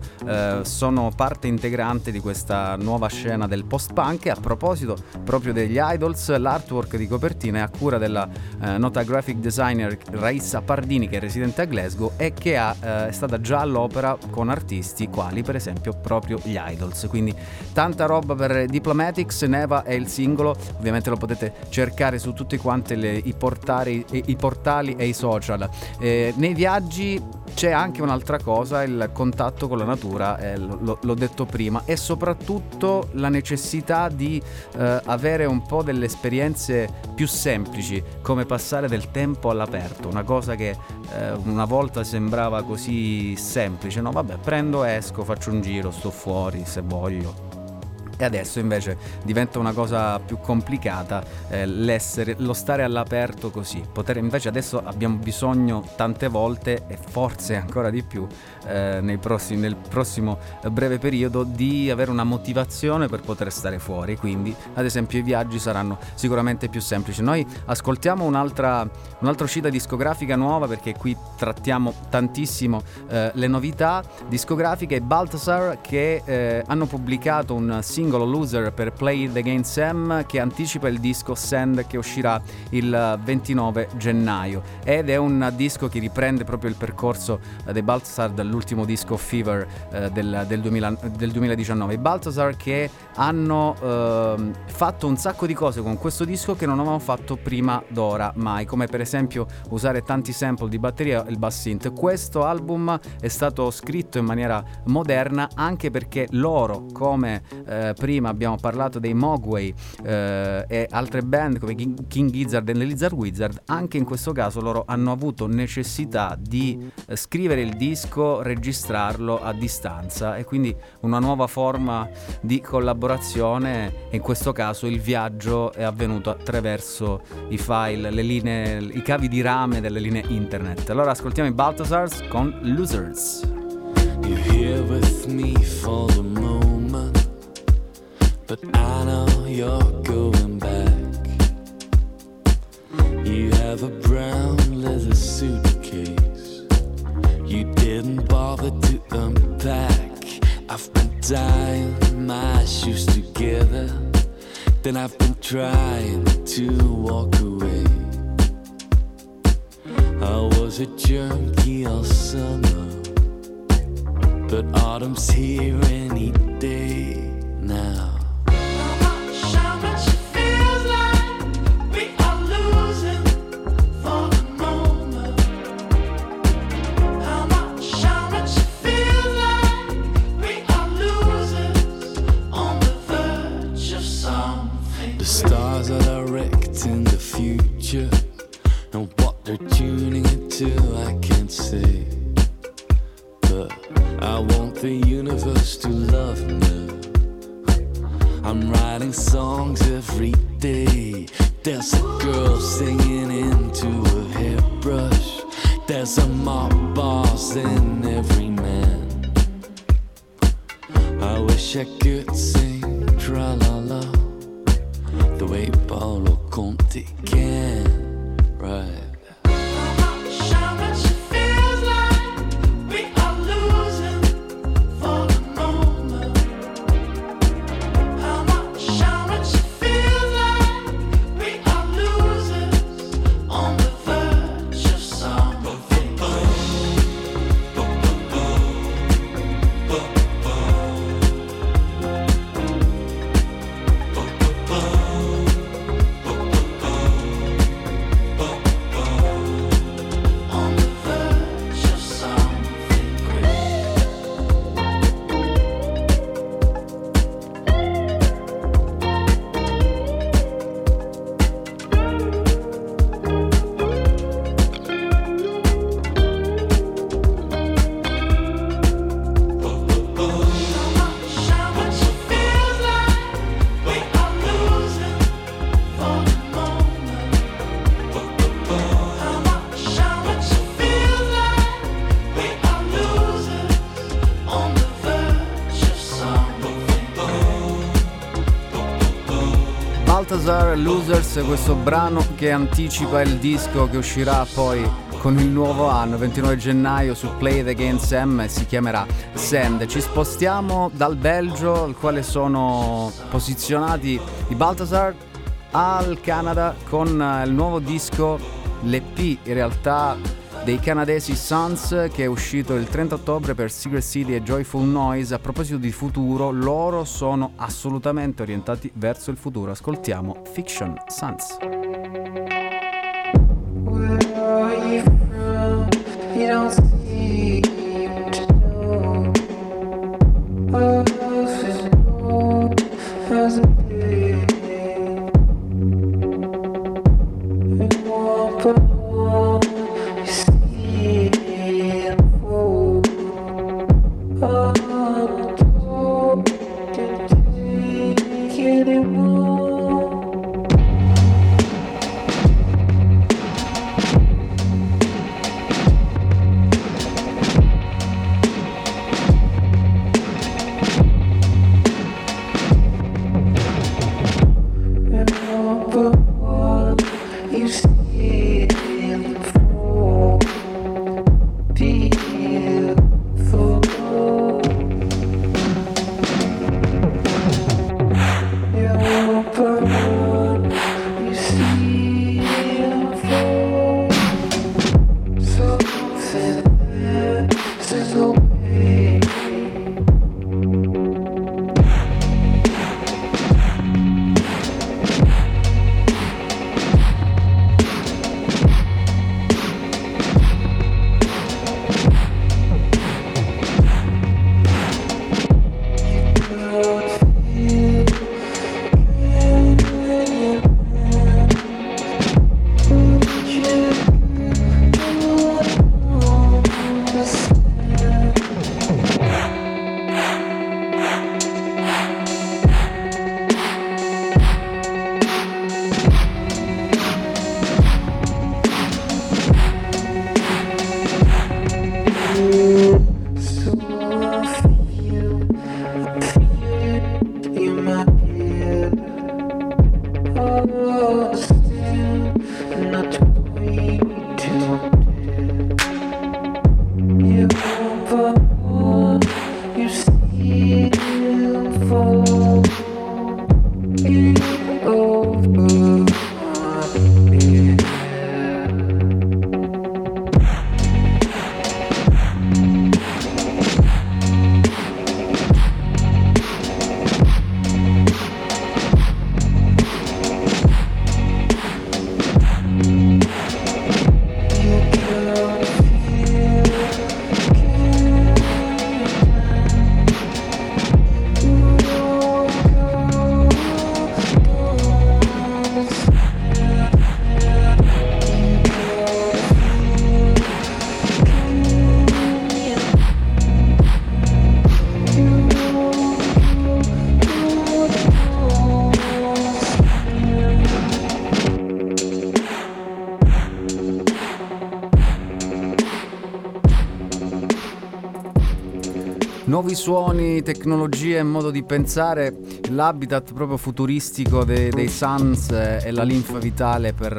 sono parte integrante di questa nuova scena del post-punk. E a proposito proprio degli idols l'artwork di copertina è a cura della eh, nota graphic designer Raissa Pardini che è residente a Glasgow e che ha, eh, è stata già all'opera con artisti quali per esempio proprio gli idols. Quindi tanta roba per Diplomatics Neva è il singolo. Ovviamente lo potete cercare su tutti quanti le, i, portali, i, i, portali e i social. Eh, nei viaggi c'è anche un'altra cosa, il contatto con la natura, eh, lo, l'ho detto prima, e soprattutto la necessità di eh, avere un po' delle esperienze più semplici, come passare del tempo all'aperto, una cosa che eh, una volta sembrava così semplice, no vabbè prendo, esco, faccio un giro, sto fuori se voglio E adesso invece diventa una cosa più complicata eh, lo stare all'aperto così. Poter, invece adesso abbiamo bisogno tante volte e forse ancora di più eh, prossimi, nel prossimo breve periodo di avere una motivazione per poter stare fuori. Quindi ad esempio i viaggi saranno sicuramente più semplici. Noi ascoltiamo un'altra, un'altra uscita discografica nuova perché qui trattiamo tantissimo eh, le novità discografiche. Baltasar che eh, hanno pubblicato un singolo Loser per Play the Game Sam che anticipa il disco Sand che uscirà il 29 gennaio ed è un disco che riprende proprio il percorso eh, dei Balthazar dall'ultimo disco Fever eh, del, del, 2000, del, 2019. I Balthazar che hanno eh, fatto un sacco di cose con questo disco che non avevano fatto prima d'ora mai, come per esempio usare tanti sample di batteria e il bass synth. Questo album è stato scritto in maniera moderna anche perché loro come eh, prima abbiamo parlato dei Mogwai eh, e altre band come King, King Gizzard e Lizard Wizard, anche in questo caso loro hanno avuto necessità di eh, scrivere il disco, registrarlo a distanza e quindi una nuova forma di collaborazione e in questo caso il viaggio è avvenuto attraverso i file, le linee, i cavi di rame delle linee internet. Allora ascoltiamo i Balthazars con Losers. You're here with me for the moment but I know you're going back. You have a brown leather suitcase. You didn't bother to unpack. I've been tying my shoes together. Then I've been trying to walk away. I was a junkie all summer, but autumn's here any day future and what they're tuning into, I can't say. But I want the universe to love me. I'm writing songs every day. There's a girl singing into a hairbrush. There's a mob boss in every man. I wish I could sing tra la la the way Paolo Conte can. Losers, questo brano che anticipa il disco che uscirà poi con il nuovo anno, 29 gennaio su Play the Game Sam si chiamerà Sand. Ci spostiamo dal Belgio, al quale sono posizionati i Balthazar, al Canada con il nuovo disco, l'EP in realtà dei canadesi Suns che è uscito il 30 ottobre per Secret City e Joyful Noise. A proposito di futuro, loro sono assolutamente orientati verso il futuro. Ascoltiamo Fiction Suns. Nuovi suoni, tecnologie e modo di pensare, l'habitat proprio futuristico dei, dei Suns e la linfa vitale per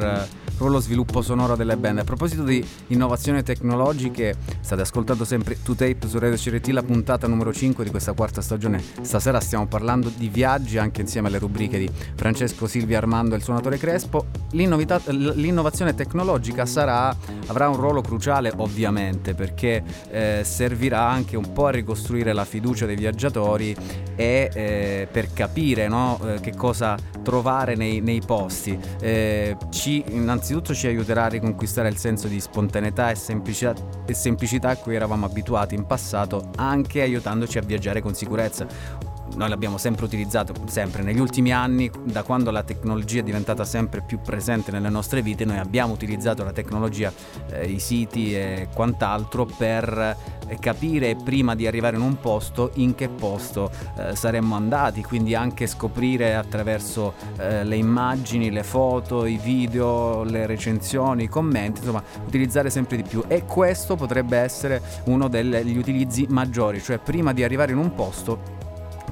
proprio lo sviluppo sonoro delle band. A proposito di innovazioni tecnologiche, state ascoltando sempre 2Tape su Radio CRT, la puntata numero 5 di questa quarta stagione. Stasera stiamo parlando di viaggi anche insieme alle rubriche di Francesco Silvia Armando e il suonatore Crespo. L'innovazione tecnologica sarà, avrà un ruolo cruciale ovviamente perché eh, servirà anche un po' a ricostruire la fiducia dei viaggiatori e eh, per capire no, eh, che cosa trovare nei, nei posti. Eh, ci, innanzitutto ci aiuterà a riconquistare il senso di spontaneità e semplicità, e semplicità a cui eravamo abituati in passato, anche aiutandoci a viaggiare con sicurezza noi l'abbiamo sempre utilizzato, sempre. Negli ultimi anni, da quando la tecnologia è diventata sempre più presente nelle nostre vite, noi abbiamo utilizzato la tecnologia, eh, i siti e quant'altro per eh, capire prima di arrivare in un posto in che posto eh, saremmo andati, quindi anche scoprire attraverso eh, le immagini, le foto, i video, le recensioni, i commenti, insomma utilizzare sempre di più. E questo potrebbe essere uno degli utilizzi maggiori, cioè prima di arrivare in un posto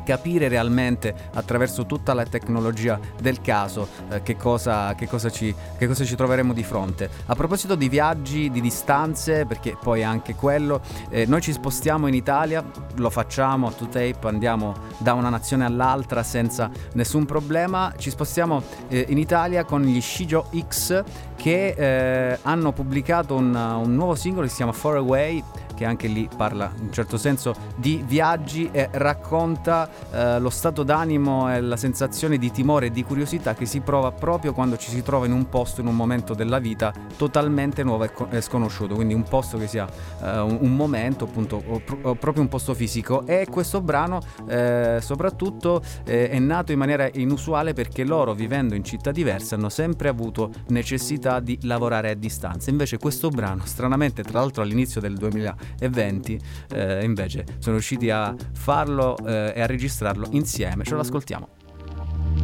capire realmente attraverso tutta la tecnologia del caso eh, che, cosa, che, cosa ci, che, cosa, ci, troveremo di fronte. A proposito di viaggi, di distanze, perché poi anche quello, eh, noi ci spostiamo in Italia, lo facciamo a 2Tape, andiamo da una nazione all'altra senza nessun problema, ci spostiamo eh, in Italia con gli Shijo X che eh, hanno pubblicato un, un nuovo singolo che si chiama Far Away che anche lì parla in un certo senso di viaggi e racconta eh, lo stato d'animo e la sensazione di timore e di curiosità che si prova proprio quando ci si trova in un posto, in un momento della vita totalmente nuovo e, co- sconosciuto, quindi un posto che sia eh, un, un, momento appunto o, o proprio un posto fisico. E questo brano eh, soprattutto eh, è nato in maniera inusuale perché loro vivendo in città diverse hanno sempre avuto necessità di lavorare a distanza, invece questo brano stranamente tra l'altro all'inizio del 2000 e 20 eh, invece sono riusciti a farlo eh, e a registrarlo insieme. Ce lo ascoltiamo.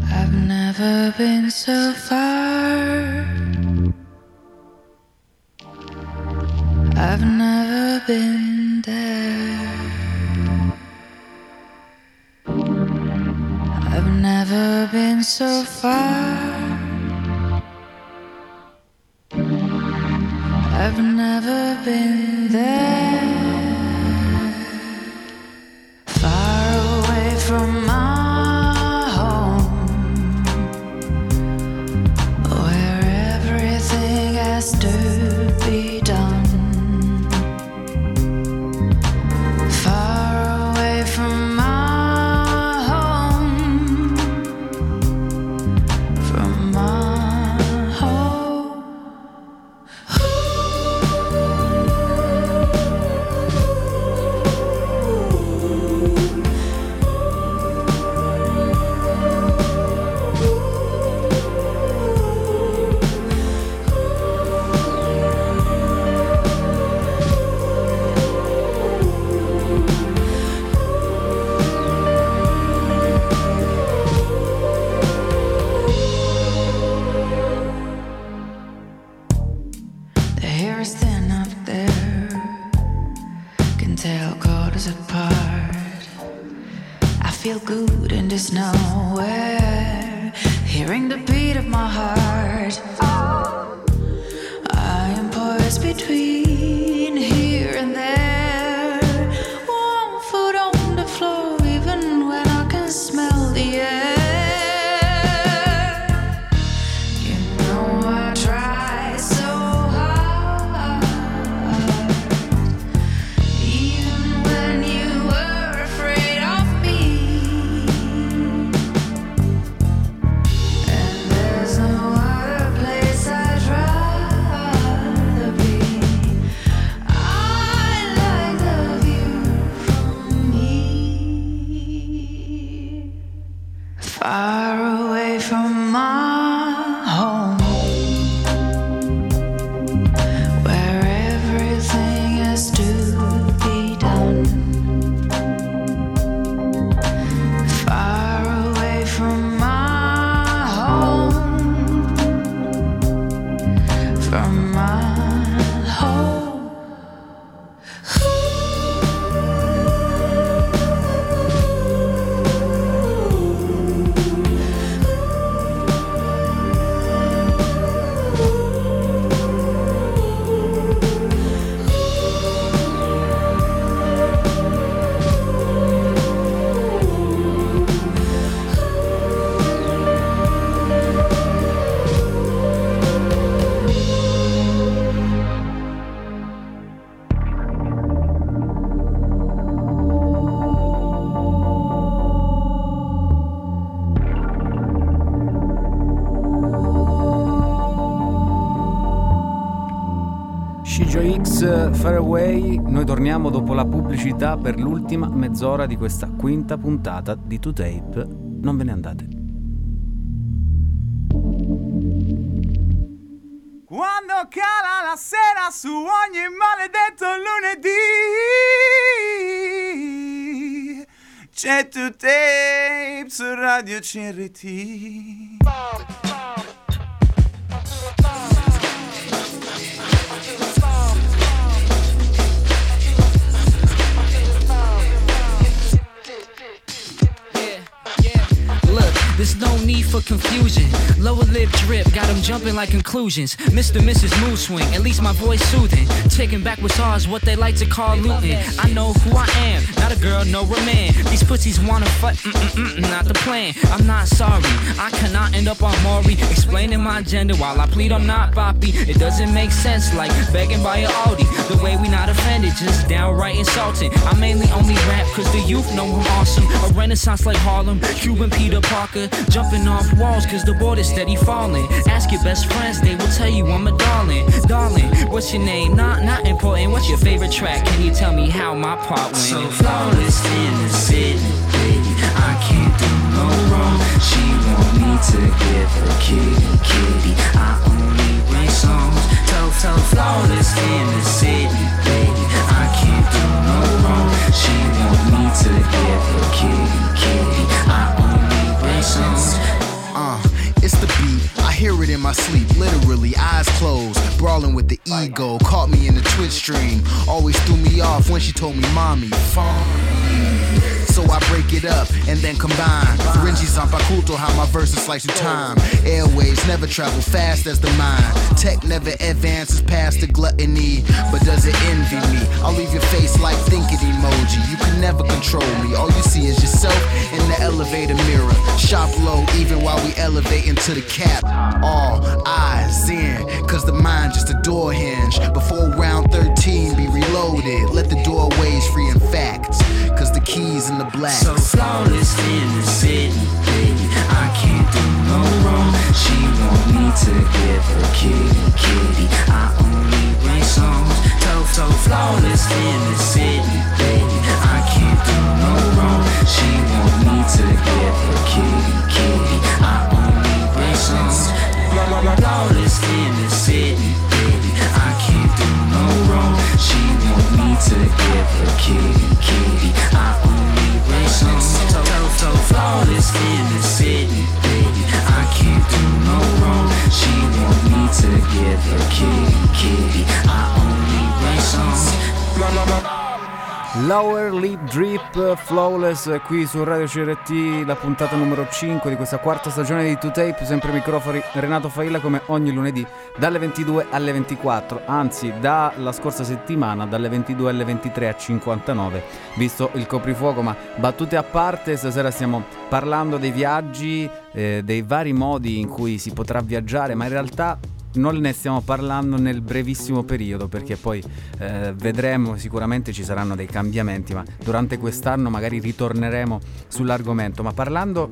I've never been so far. I've never been there. I've never been so far. I've never been there. Far away from my feel good and there's nowhere, hearing the beat of my heart. I am poised between torniamo dopo la pubblicità per l'ultima mezz'ora di questa quinta puntata di 2Tape. Non ve ne andate. Quando cala la sera su ogni maledetto lunedì C'è 2Tape su Radio CRT There's for confusion. Lower lip drip, got them jumping like conclusions. Mr. Mrs. Mood swing, at least my voice soothing. Taking back what's ours, what they like to call looting. I know who I am, not a girl, no a man. These pussies wanna fight, mm, mm, mm, not the plan. I'm not sorry, I cannot end up on Maury. Explaining my gender while I plead I'm not Poppy. It doesn't make sense, like begging by an Audi. The way we not offended, just downright insulting. I mainly only rap cause the youth know I'm awesome. A renaissance like Harlem, Cuban Peter Parker. Jumping off walls cause the board is steady falling. Ask your best friends, they will tell you I'm a darling. Darling, what's your name? Not not important. What's your favorite track? Can you tell me how my part went? So flawless in the city, baby. I can't do no wrong. She want me to give her kitty, kitty. I only write songs. So, flawless in the city, baby. I can't do no wrong. She want me to give her kitty, kitty. I uh, it's the beat. I hear it in my sleep, literally, eyes closed. Brawling with the ego. Caught me in the Twitch stream. Always threw me off when she told me, Mommy, phone so I break it up and then combine. Rinji Zampakuto, how my verses slice through time. Airways never travel fast as the mind. Tech never advances past the gluttony, but does it envy me? I'll leave your face like thinking emoji. You can never control me. All you see is yourself in the elevator mirror. Shop low even while we elevate into the cap. All eyes in, cause the mind just a door hinge. Before round 13 be reloaded, let the doorways free in fact. Cause the keys in the black. So flawless in the city, baby. I can't do no wrong. She want me to give her kitty, kitty. I only write songs. So, so flawless in the city, baby. I can't do no wrong. She want me to give her kitty, kitty. I only write songs. Flawless in the city, baby. I can't do no wrong. She want me to give her kitty, kitty. I only so, so, so flawless in the city, baby. I can't do no wrong. She want me to give her kitty, kitty. I only write songs. Lower Lip Drip Flawless qui su Radio CRT, la puntata numero 5 di questa quarta stagione di 2Tape, sempre microfoni Renato Failla come ogni lunedì dalle 22 alle 24, anzi dalla scorsa settimana dalle 22 alle 23 a 59, visto il coprifuoco, ma battute a parte, stasera stiamo parlando dei viaggi, eh, dei vari modi in cui si potrà viaggiare, ma in realtà non ne stiamo parlando nel brevissimo periodo perché poi eh, vedremo sicuramente ci saranno dei cambiamenti ma durante quest'anno magari ritorneremo sull'argomento. Ma parlando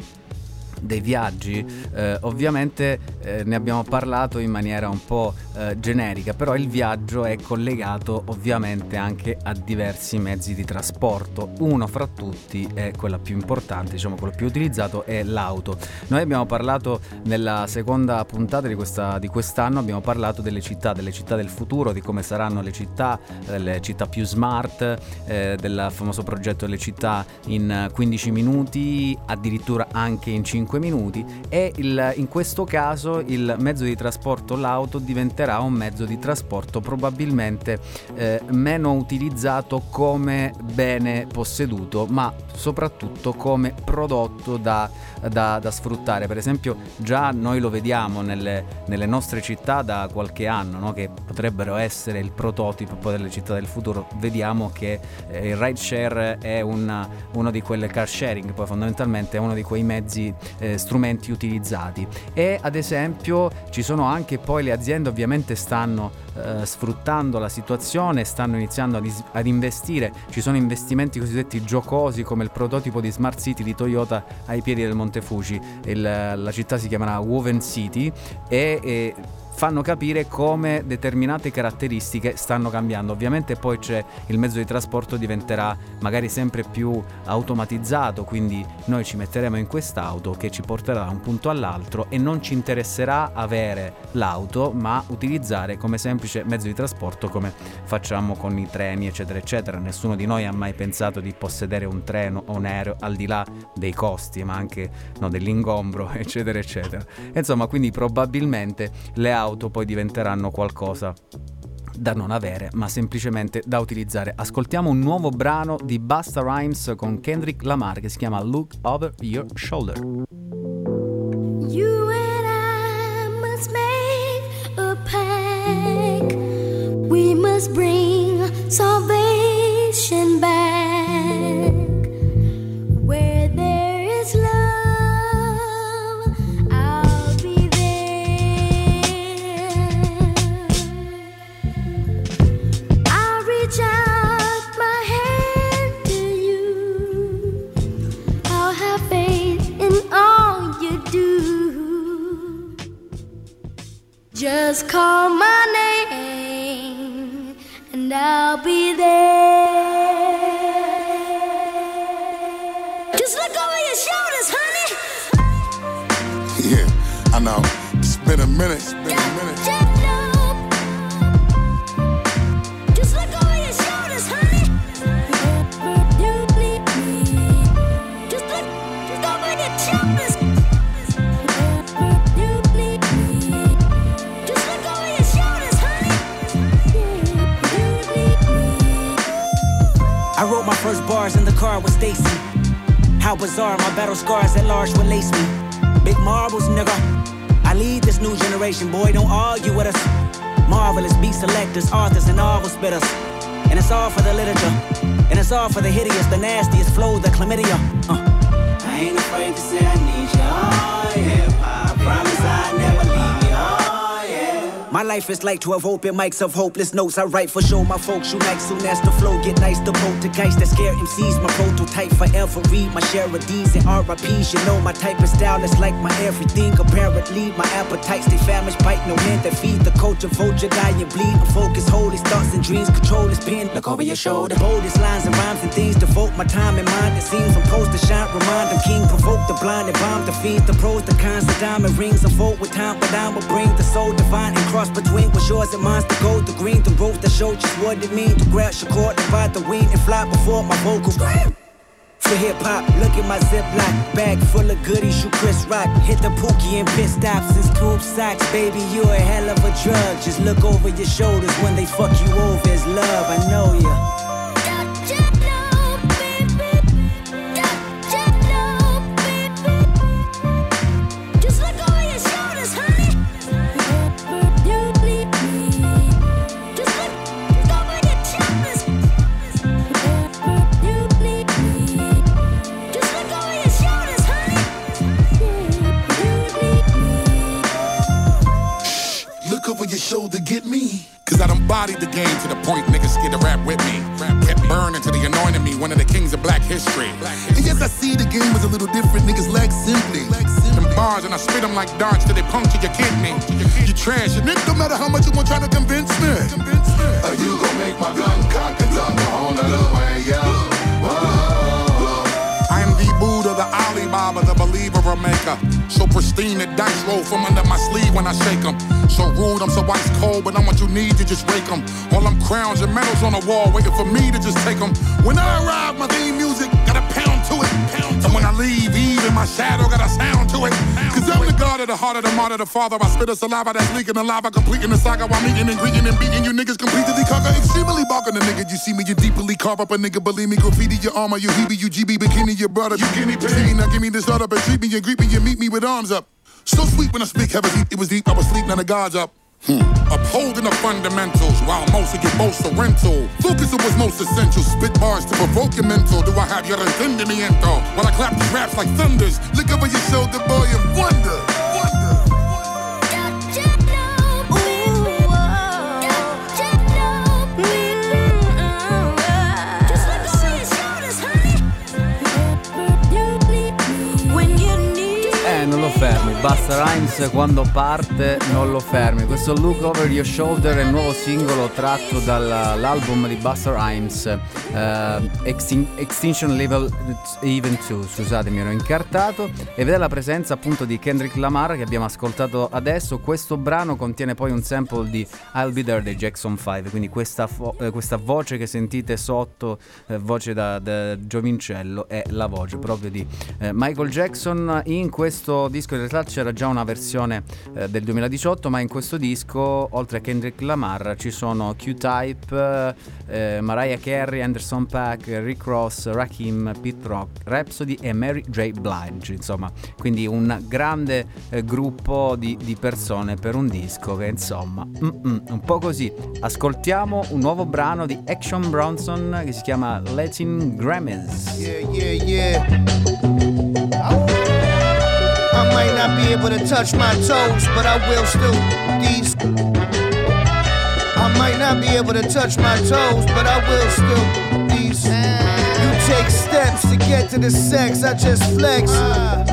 dei viaggi, eh, ovviamente eh, ne abbiamo parlato in maniera un po' eh, generica, però il viaggio è collegato ovviamente anche a diversi mezzi di trasporto. Uno fra tutti è quella più importante, diciamo quello più utilizzato è l'auto. Noi abbiamo parlato nella seconda puntata di, questa, di quest'anno, abbiamo parlato delle città, delle città del futuro, di come saranno le città, le città più smart, eh, del famoso progetto delle città in 15 minuti, addirittura anche in 5 5 minuti e il, in questo caso il mezzo di trasporto, l'auto, diventerà un mezzo di trasporto probabilmente eh, meno utilizzato come bene posseduto, ma soprattutto come prodotto da, da, da sfruttare. Per esempio già noi lo vediamo nelle, nelle nostre città da qualche anno, no? che potrebbero essere il prototipo delle città del futuro. Vediamo che eh, il ride share è una, uno di quelle car sharing, poi fondamentalmente è uno di quei mezzi eh, strumenti utilizzati e ad esempio ci sono anche poi le aziende ovviamente stanno eh, sfruttando la situazione, stanno iniziando ad, is- ad, investire, ci sono investimenti cosiddetti giocosi come il prototipo di Smart City di Toyota ai piedi del Monte Fuji, il, la città si chiamerà Woven City e, e fanno capire come determinate caratteristiche stanno cambiando. Ovviamente poi c'è il mezzo di trasporto diventerà magari sempre più automatizzato, quindi noi ci metteremo in quest'auto che ci porterà da un punto all'altro e non ci interesserà avere l'auto, ma utilizzare come semplice mezzo di trasporto come facciamo con i treni, eccetera, eccetera. Nessuno di noi ha mai pensato di possedere un treno o un aereo al di là dei costi, ma anche no, dell'ingombro, eccetera, eccetera. Insomma, quindi probabilmente le auto auto poi diventeranno qualcosa da non avere, ma semplicemente da utilizzare. Ascoltiamo un nuovo brano di Basta Rhymes con Kendrick Lamar che si chiama Look Over Your Shoulder. You and I must make a pact. We must bring salvation Just call my name and I'll be there. Just look over your shoulders, honey. Yeah, I know. It's been a minute. First bars in the car with Stacy. How bizarre, my battle scars at large will lace me. Big marbles, nigga. I lead this new generation, boy, don't argue with us. Marvelous beat selectors, authors, and novel spitters. And it's all for the literature. And it's all for the hideous, the nastiest flow, the chlamydia. Uh. I ain't afraid to say I need you. Life is like 12 open mics of hopeless notes. I write for show my folks unite soon as the flow get nice. The poltergeist that scare MCs, my prototype forever. Read my share of D's and RIPs. You know my type of style is like my everything. Apparently, my appetites stay famished, bite no hand that feed the culture. Vulture, die and bleed. I focus, hold his thoughts and dreams. Control his pen. Look over your shoulder. Boldest lines and rhymes and things. Devote my time and mind. It seems I'm supposed to shine. Remind them king. Provoke the blind and bomb the fiends. The pros, the cons, the diamond rings. Unfold with time, but I will bring the soul divine and cross between what's yours and mine. the gold, the green, the roof that show just what it means to grab your cord, divide the wing and fly before my vocals. For hip hop, look at my ziploc bag full of goodies. You Chris Rock, hit the pookie and pit stops and scoop socks, baby. You a hell of a drug. Just look over your shoulders when they fuck you over. It's love, I know ya. Bodied the game to the point niggas scared to rap with me. Kept burning till they anointed me one of the kings of black history. And yes, I see the game is a little different. Niggas lack simply. Them bars and I spit them like darts till they puncture your kidney. You trash, and nigga, no matter how much you want trying to convince me. Are you gon' make my gun cock and talk on the little way, yo? I am the Buddha, the Alibaba, the believer or maker. So pristine, the dice roll from under my sleeve when I shake 'em. So rude, I'm so ice cold, but I'm what you need to just rake 'em. All them crowns and medals on the wall, waiting for me to just take 'em. When I arrive, my theme music got a pound to it. and when I leave, even my shadow got a sound to it. Cause I'm the god of the heart of the martyr, the father. I spit a saliva that's leaking the lava, completing the saga while meeting and greeting and beating you niggas completely conquer. Extremely barking the nigga. You see me, you deeply carve up a nigga. Believe me, graffiti your armor, you heebie, you GB, bikini, your brother. You guinea pig. Now give me this up and treat me and greet me and meet me with arms up. So sweet when I speak, heavy deep, it was deep, I was sleep, now the gods up. Hmm. Upholding the fundamentals while most of get most are rental. Focus on what's most essential. Spit bars to provoke your mental. Do I have your entendimiento? While I clap these raps like thunders. Look over your shoulder, boy, and wonder. Non lo fermi, Busta Rhymes quando parte non lo fermi. Questo Look Over Your Shoulder è il nuovo singolo tratto dall'album di Busta Rhymes eh, Extin- Extinction Level Even 2, scusate mi ero incartato e vede la presenza appunto di Kendrick Lamar che abbiamo ascoltato adesso. Questo brano contiene poi un sample di I'll Be There dei Jackson 5, quindi questa, fo- eh, questa voce che sentite sotto, eh, voce da, da giovincello, è la voce proprio di eh, Michael Jackson. In questo disco in realtà c'era già una versione eh, del 2018, ma in questo disco, oltre a Kendrick Lamar, ci sono Q-Type, eh, Mariah Carey, Anderson Paak, Rick Ross, Rakim, Pete Rock, Rhapsody e Mary J. Blige. Insomma, quindi un grande eh, gruppo di, di persone per un disco che insomma, un po' così. Ascoltiamo un nuovo brano di Action Bronson che si chiama Latin Grammys. Yeah, yeah, yeah. I might not be able to touch my toes, but I will still these. I might not be able to touch my toes, but I will still these. You take steps to get to the sex, I just flex.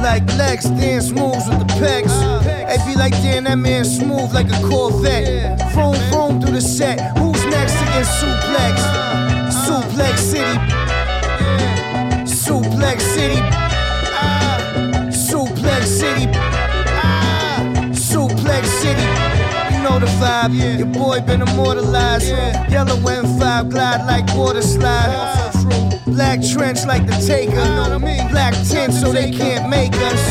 Like Lex, dance moves with the pecs. It be like, damn, that man smooth like a Corvette. Vroom, vroom through the set. Who's next to get suplex? Suplex City. Vibe. Your boy been immortalized. Yellow M5 glide like water slide. Black trench like the taker. Black tint so they can't make us.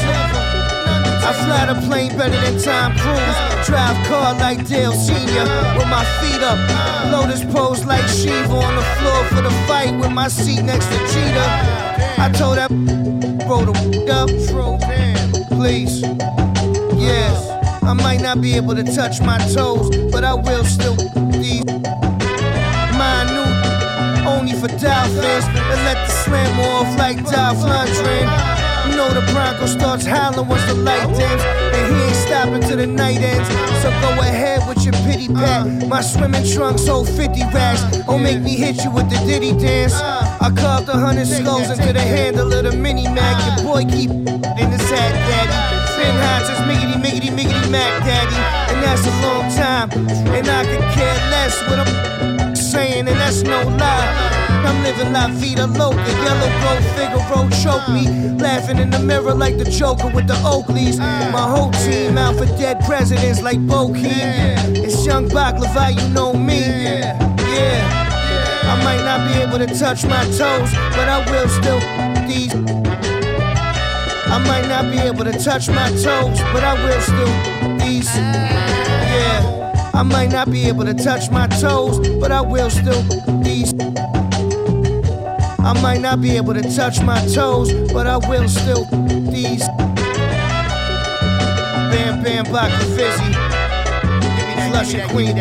I fly the plane better than Tom Cruise. Drive car like Dale Sr. with my feet up. Lotus pose like Shiva on the floor for the fight with my seat next to Cheetah. I told that roll the up. Please. Yes. I might not be able to touch my toes, but I will still these. Minute, only for dolphins. And let the slam off like Dolph Lundgren. You know the Bronco starts howling once the light dims, and he ain't stopping till the night ends. So go ahead with your pity pat. My swimming trunks hold 50 racks. Don't make me hit you with the Diddy dance. I carved a hundred skulls into the handle of the mini Mac. Your boy keep in his hat, daddy. Spin high, just miggity, miggity, miggity, Mac, daddy. And that's a long time, and I could care less what I'm saying, and that's no lie. I'm living la vida loca, yellow gold Figaro choke me, laughing in the mirror like the Joker with the Oakleys. My whole team out for dead presidents like Bokeem. It's young Baklava, you know me. Yeah. I might not be able to touch my toes, but I will still these. I might not be able to touch my toes, but I will still ease. Yeah. I might not be able to touch my toes, but I will still ease. I might not be able to touch my toes, but I will still these. Bam Bam Block the Fizzy. Flush and Queen.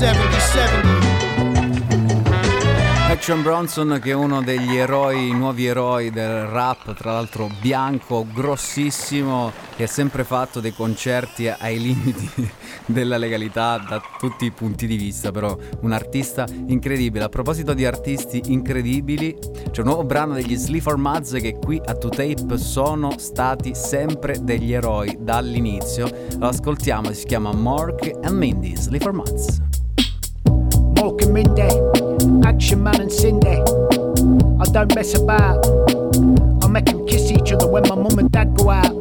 70 70. Action Bronson che è uno degli eroi, nuovi eroi del rap, tra l'altro bianco, grossissimo, che ha sempre fatto dei concerti ai limiti della legalità da tutti i punti di vista, però un artista incredibile. A proposito di artisti incredibili, c'è un nuovo brano degli Sleaford Muds che qui a 2Tape sono stati sempre degli eroi dall'inizio. Lo ascoltiamo, si chiama Mark and Mindy, Sleaford Muds. Action Man and Cindy. I don't mess about. I make them kiss each other when my mum and dad go out.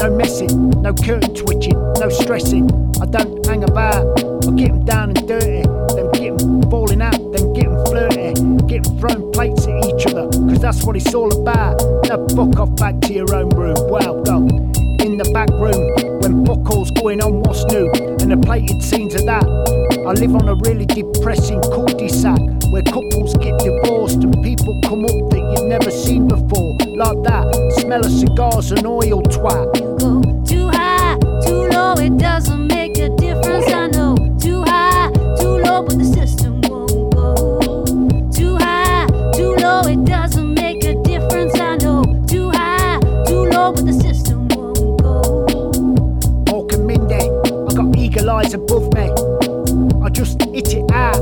No messing, no curtain twitching, no stressing. I don't hang about. I get them down and dirty, then get them falling out, then get them flirty, get them throwing plates at each other, cause that's what it's all about. Now fuck off back to your own room. Well, go in the back room when buckles going on what's new and the plated scenes of that. I live on a really depressing cul-de-sac where couples get divorced and people come up that you've never seen before. Like that, smell of cigars and oil twat. You go Too high, too low, it doesn't make a difference. Eyes above me. I just hit it out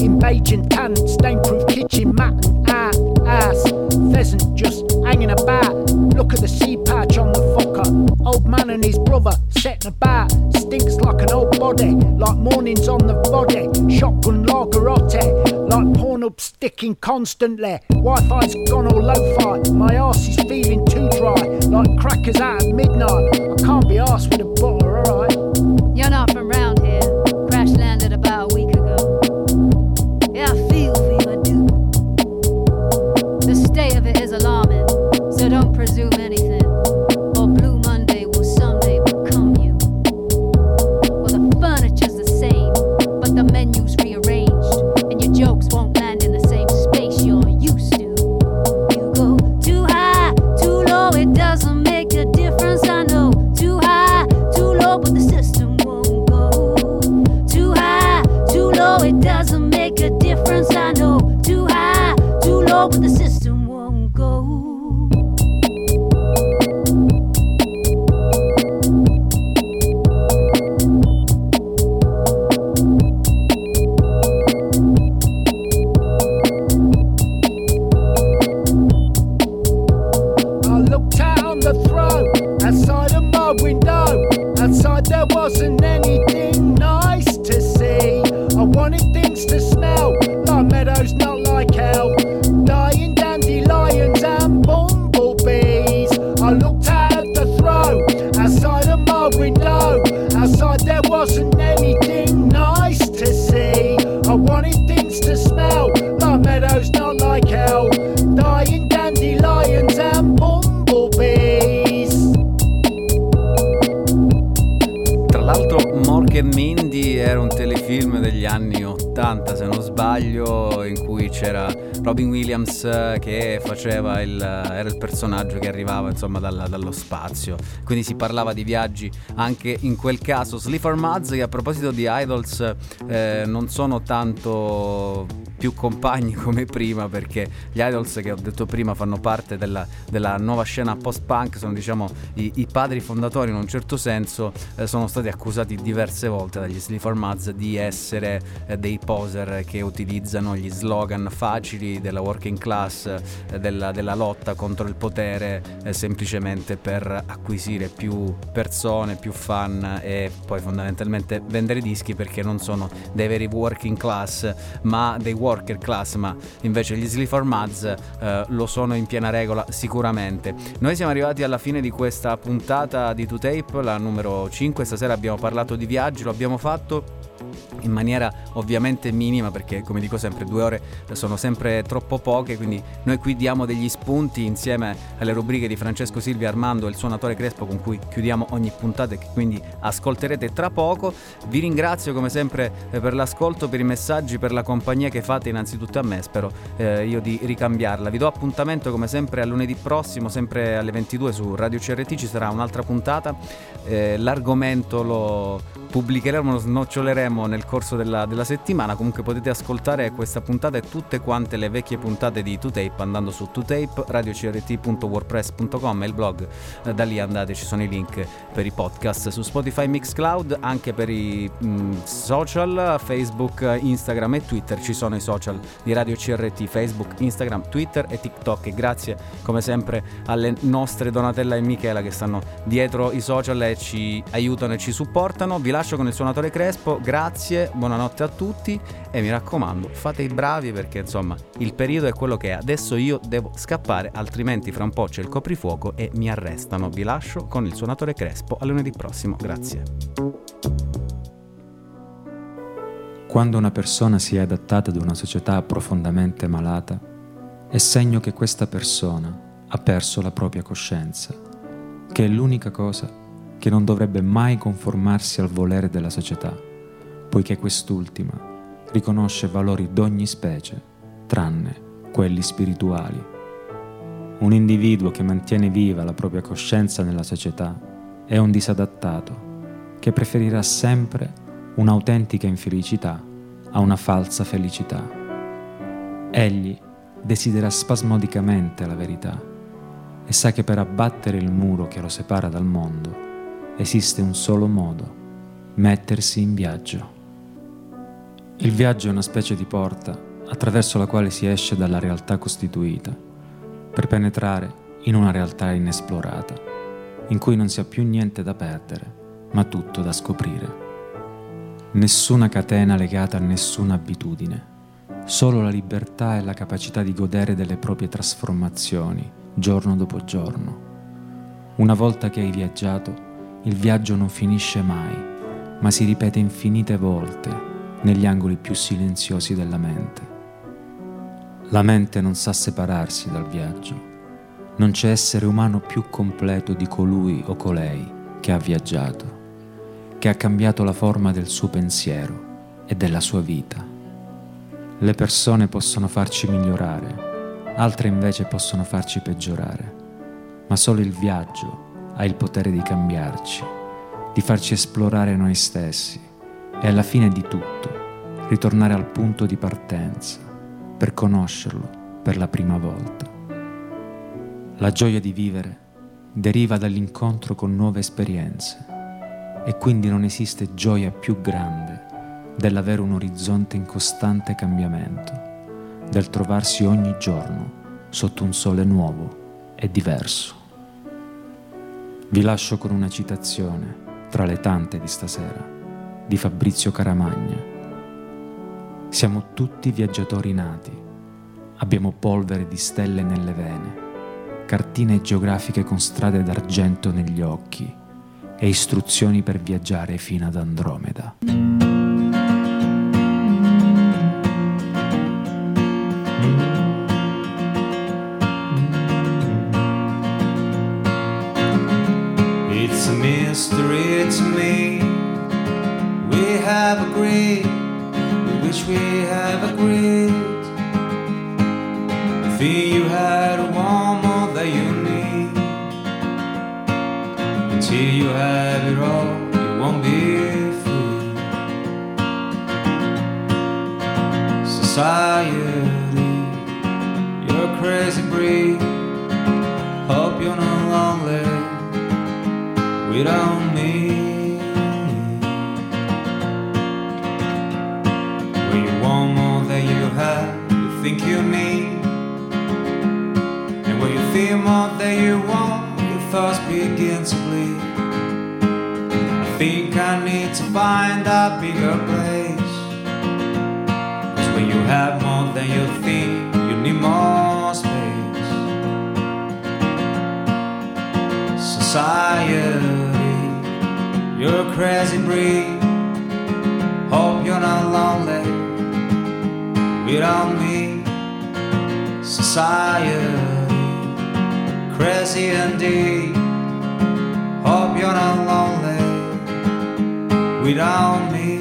in beige and tan, stain-proof kitchen mat and ass. Pheasant just hanging about. Look at the sea patch on the fucker. Old man and his brother setting about. Stinks like an old body, like mornings on the body. Shotgun lagerotte, like porn up sticking constantly. Wi Fi's gone all lo fi, my arse is feeling too dry. Like crackers out at midnight. I can't be arsed with a butter, alright? You're not from Williams eh, che faceva il, era il personaggio che arrivava insomma dalla- dallo spazio. Quindi si parlava di viaggi anche in quel caso. Sleeper Muds che a proposito di Idols eh, non sono tanto più compagni come prima perché gli Idols che ho detto prima fanno parte della, della nuova scena post-punk sono diciamo i, i padri fondatori in un certo senso eh, sono stati accusati diverse volte dagli Sleeper Muds di essere eh, dei poser che utilizzano gli slogan facili della working class eh, della, della lotta contro il potere eh, semplicemente per acquisire più persone più fan e poi fondamentalmente vendere dischi perché non sono dei veri working class ma dei worker class ma invece gli Sleeper Muds eh, lo sono in piena regola sicuramente. Noi siamo arrivati alla fine di questa puntata di 2Tape la numero 5 stasera abbiamo parlato di viaggi lo abbiamo fatto in maniera ovviamente minima perché come dico sempre due ore sono sempre troppo poche quindi noi qui diamo degli spunti insieme alle rubriche di Francesco Silvia Armando e il suonatore Crespo con cui chiudiamo ogni puntata e che quindi ascolterete tra poco. Vi ringrazio come sempre eh, per l'ascolto per i messaggi per la compagnia che fate innanzitutto a me spero eh, io di ricambiarla. Vi do appuntamento come sempre a lunedì prossimo sempre alle 22 su Radio CRT ci sarà un'altra puntata. Eh, l'argomento lo pubblicheremo lo snoccioleremo nel corso della, della settimana. Comunque potete ascoltare questa puntata e tutte quante le vecchie puntate di 2Tape andando su 2Tape radiocrt.wordpress.com è il blog. Eh, da lì andate ci sono i link per i podcast su Spotify Mixcloud anche per i mh, social Facebook Instagram e Twitter. Ci sono i social di Radio CRT Facebook Instagram Twitter e TikTok. E grazie come sempre alle nostre Donatella e Michela che stanno dietro i social e ci aiutano e ci supportano. Vi lascio con il suonatore Crespo. Grazie buonanotte a tutti e mi raccomando fate i bravi perché insomma il periodo è quello che è. Adesso io devo scappare altrimenti fra un po' c'è il coprifuoco e mi arrestano. Vi lascio con il suonatore Crespo a lunedì prossimo grazie. Quando una persona si è adattata ad una società profondamente malata, è segno che questa persona ha perso la propria coscienza, che è l'unica cosa che non dovrebbe mai conformarsi al volere della società, poiché quest'ultima riconosce valori d'ogni specie, tranne quelli spirituali. Un individuo che mantiene viva la propria coscienza nella società è un disadattato che preferirà sempre un'autentica infelicità a una falsa felicità. Egli desidera spasmodicamente la verità e sa che per abbattere il muro che lo separa dal mondo esiste un solo modo, mettersi in viaggio. Il viaggio è una specie di porta attraverso la quale si esce dalla realtà costituita per penetrare in una realtà inesplorata. in cui non si ha più niente da perdere, ma tutto da scoprire. Nessuna catena legata a nessuna abitudine, solo la libertà e la capacità di godere delle proprie trasformazioni, giorno dopo giorno. Una volta che hai viaggiato, il viaggio non finisce mai, ma si ripete infinite volte negli angoli più silenziosi della mente. La mente non sa separarsi dal viaggio. Non c'è essere umano più completo di colui o colei che ha viaggiato, che ha cambiato la forma del suo pensiero e della sua vita. Le persone possono farci migliorare, altre invece possono farci peggiorare, ma solo il viaggio ha il potere di cambiarci, di farci esplorare noi stessi e alla fine di tutto ritornare al punto di partenza per conoscerlo per la prima volta. La gioia di vivere deriva dall'incontro con nuove esperienze e quindi non esiste gioia più grande dell'avere un orizzonte in costante cambiamento, del trovarsi ogni giorno sotto un sole nuovo e diverso. Vi lascio con una citazione, tra le tante di stasera, di Fabrizio Caramagna. Siamo tutti viaggiatori nati, abbiamo polvere di stelle nelle vene, cartine geografiche con strade d'argento negli occhi e istruzioni per viaggiare fino ad Andromeda. It's a mystery to me. We have agreed, we wish we have agreed. Think you had one more that you need. Until you have it all, you won't be free. Society, you're a crazy breed. Hope you're not lonely without me. More than you want, your thoughts begin to bleed. I think I need to find a bigger place. Cause when you have more than you think, you need more space. Society, you're a crazy breed. Hope you're not lonely without me. Society, crazy indeed. Hope you're not lonely without me.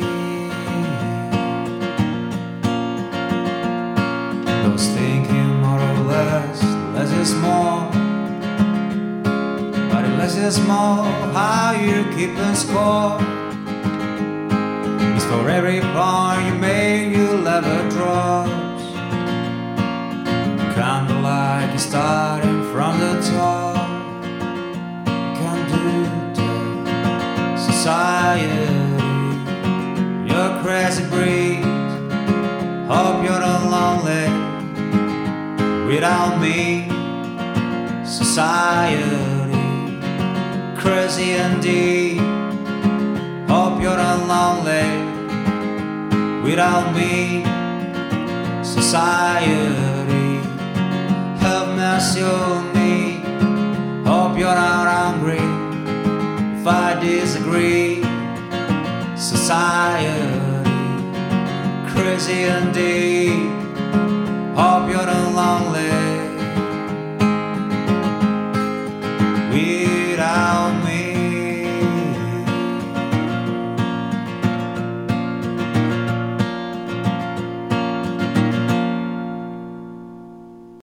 Those thinking more or less, less is more. But less is more, how you keeping score? It's for every point you make, you'll ever drops. Starting from the top. Can do that. Society, you're crazy breed. Hope you're not lonely without me. Society, crazy indeed. Hope you're not lonely without me. Society, on me. Hope you're not hungry if I disagree. Society, crazy indeed. Hope you're not lonely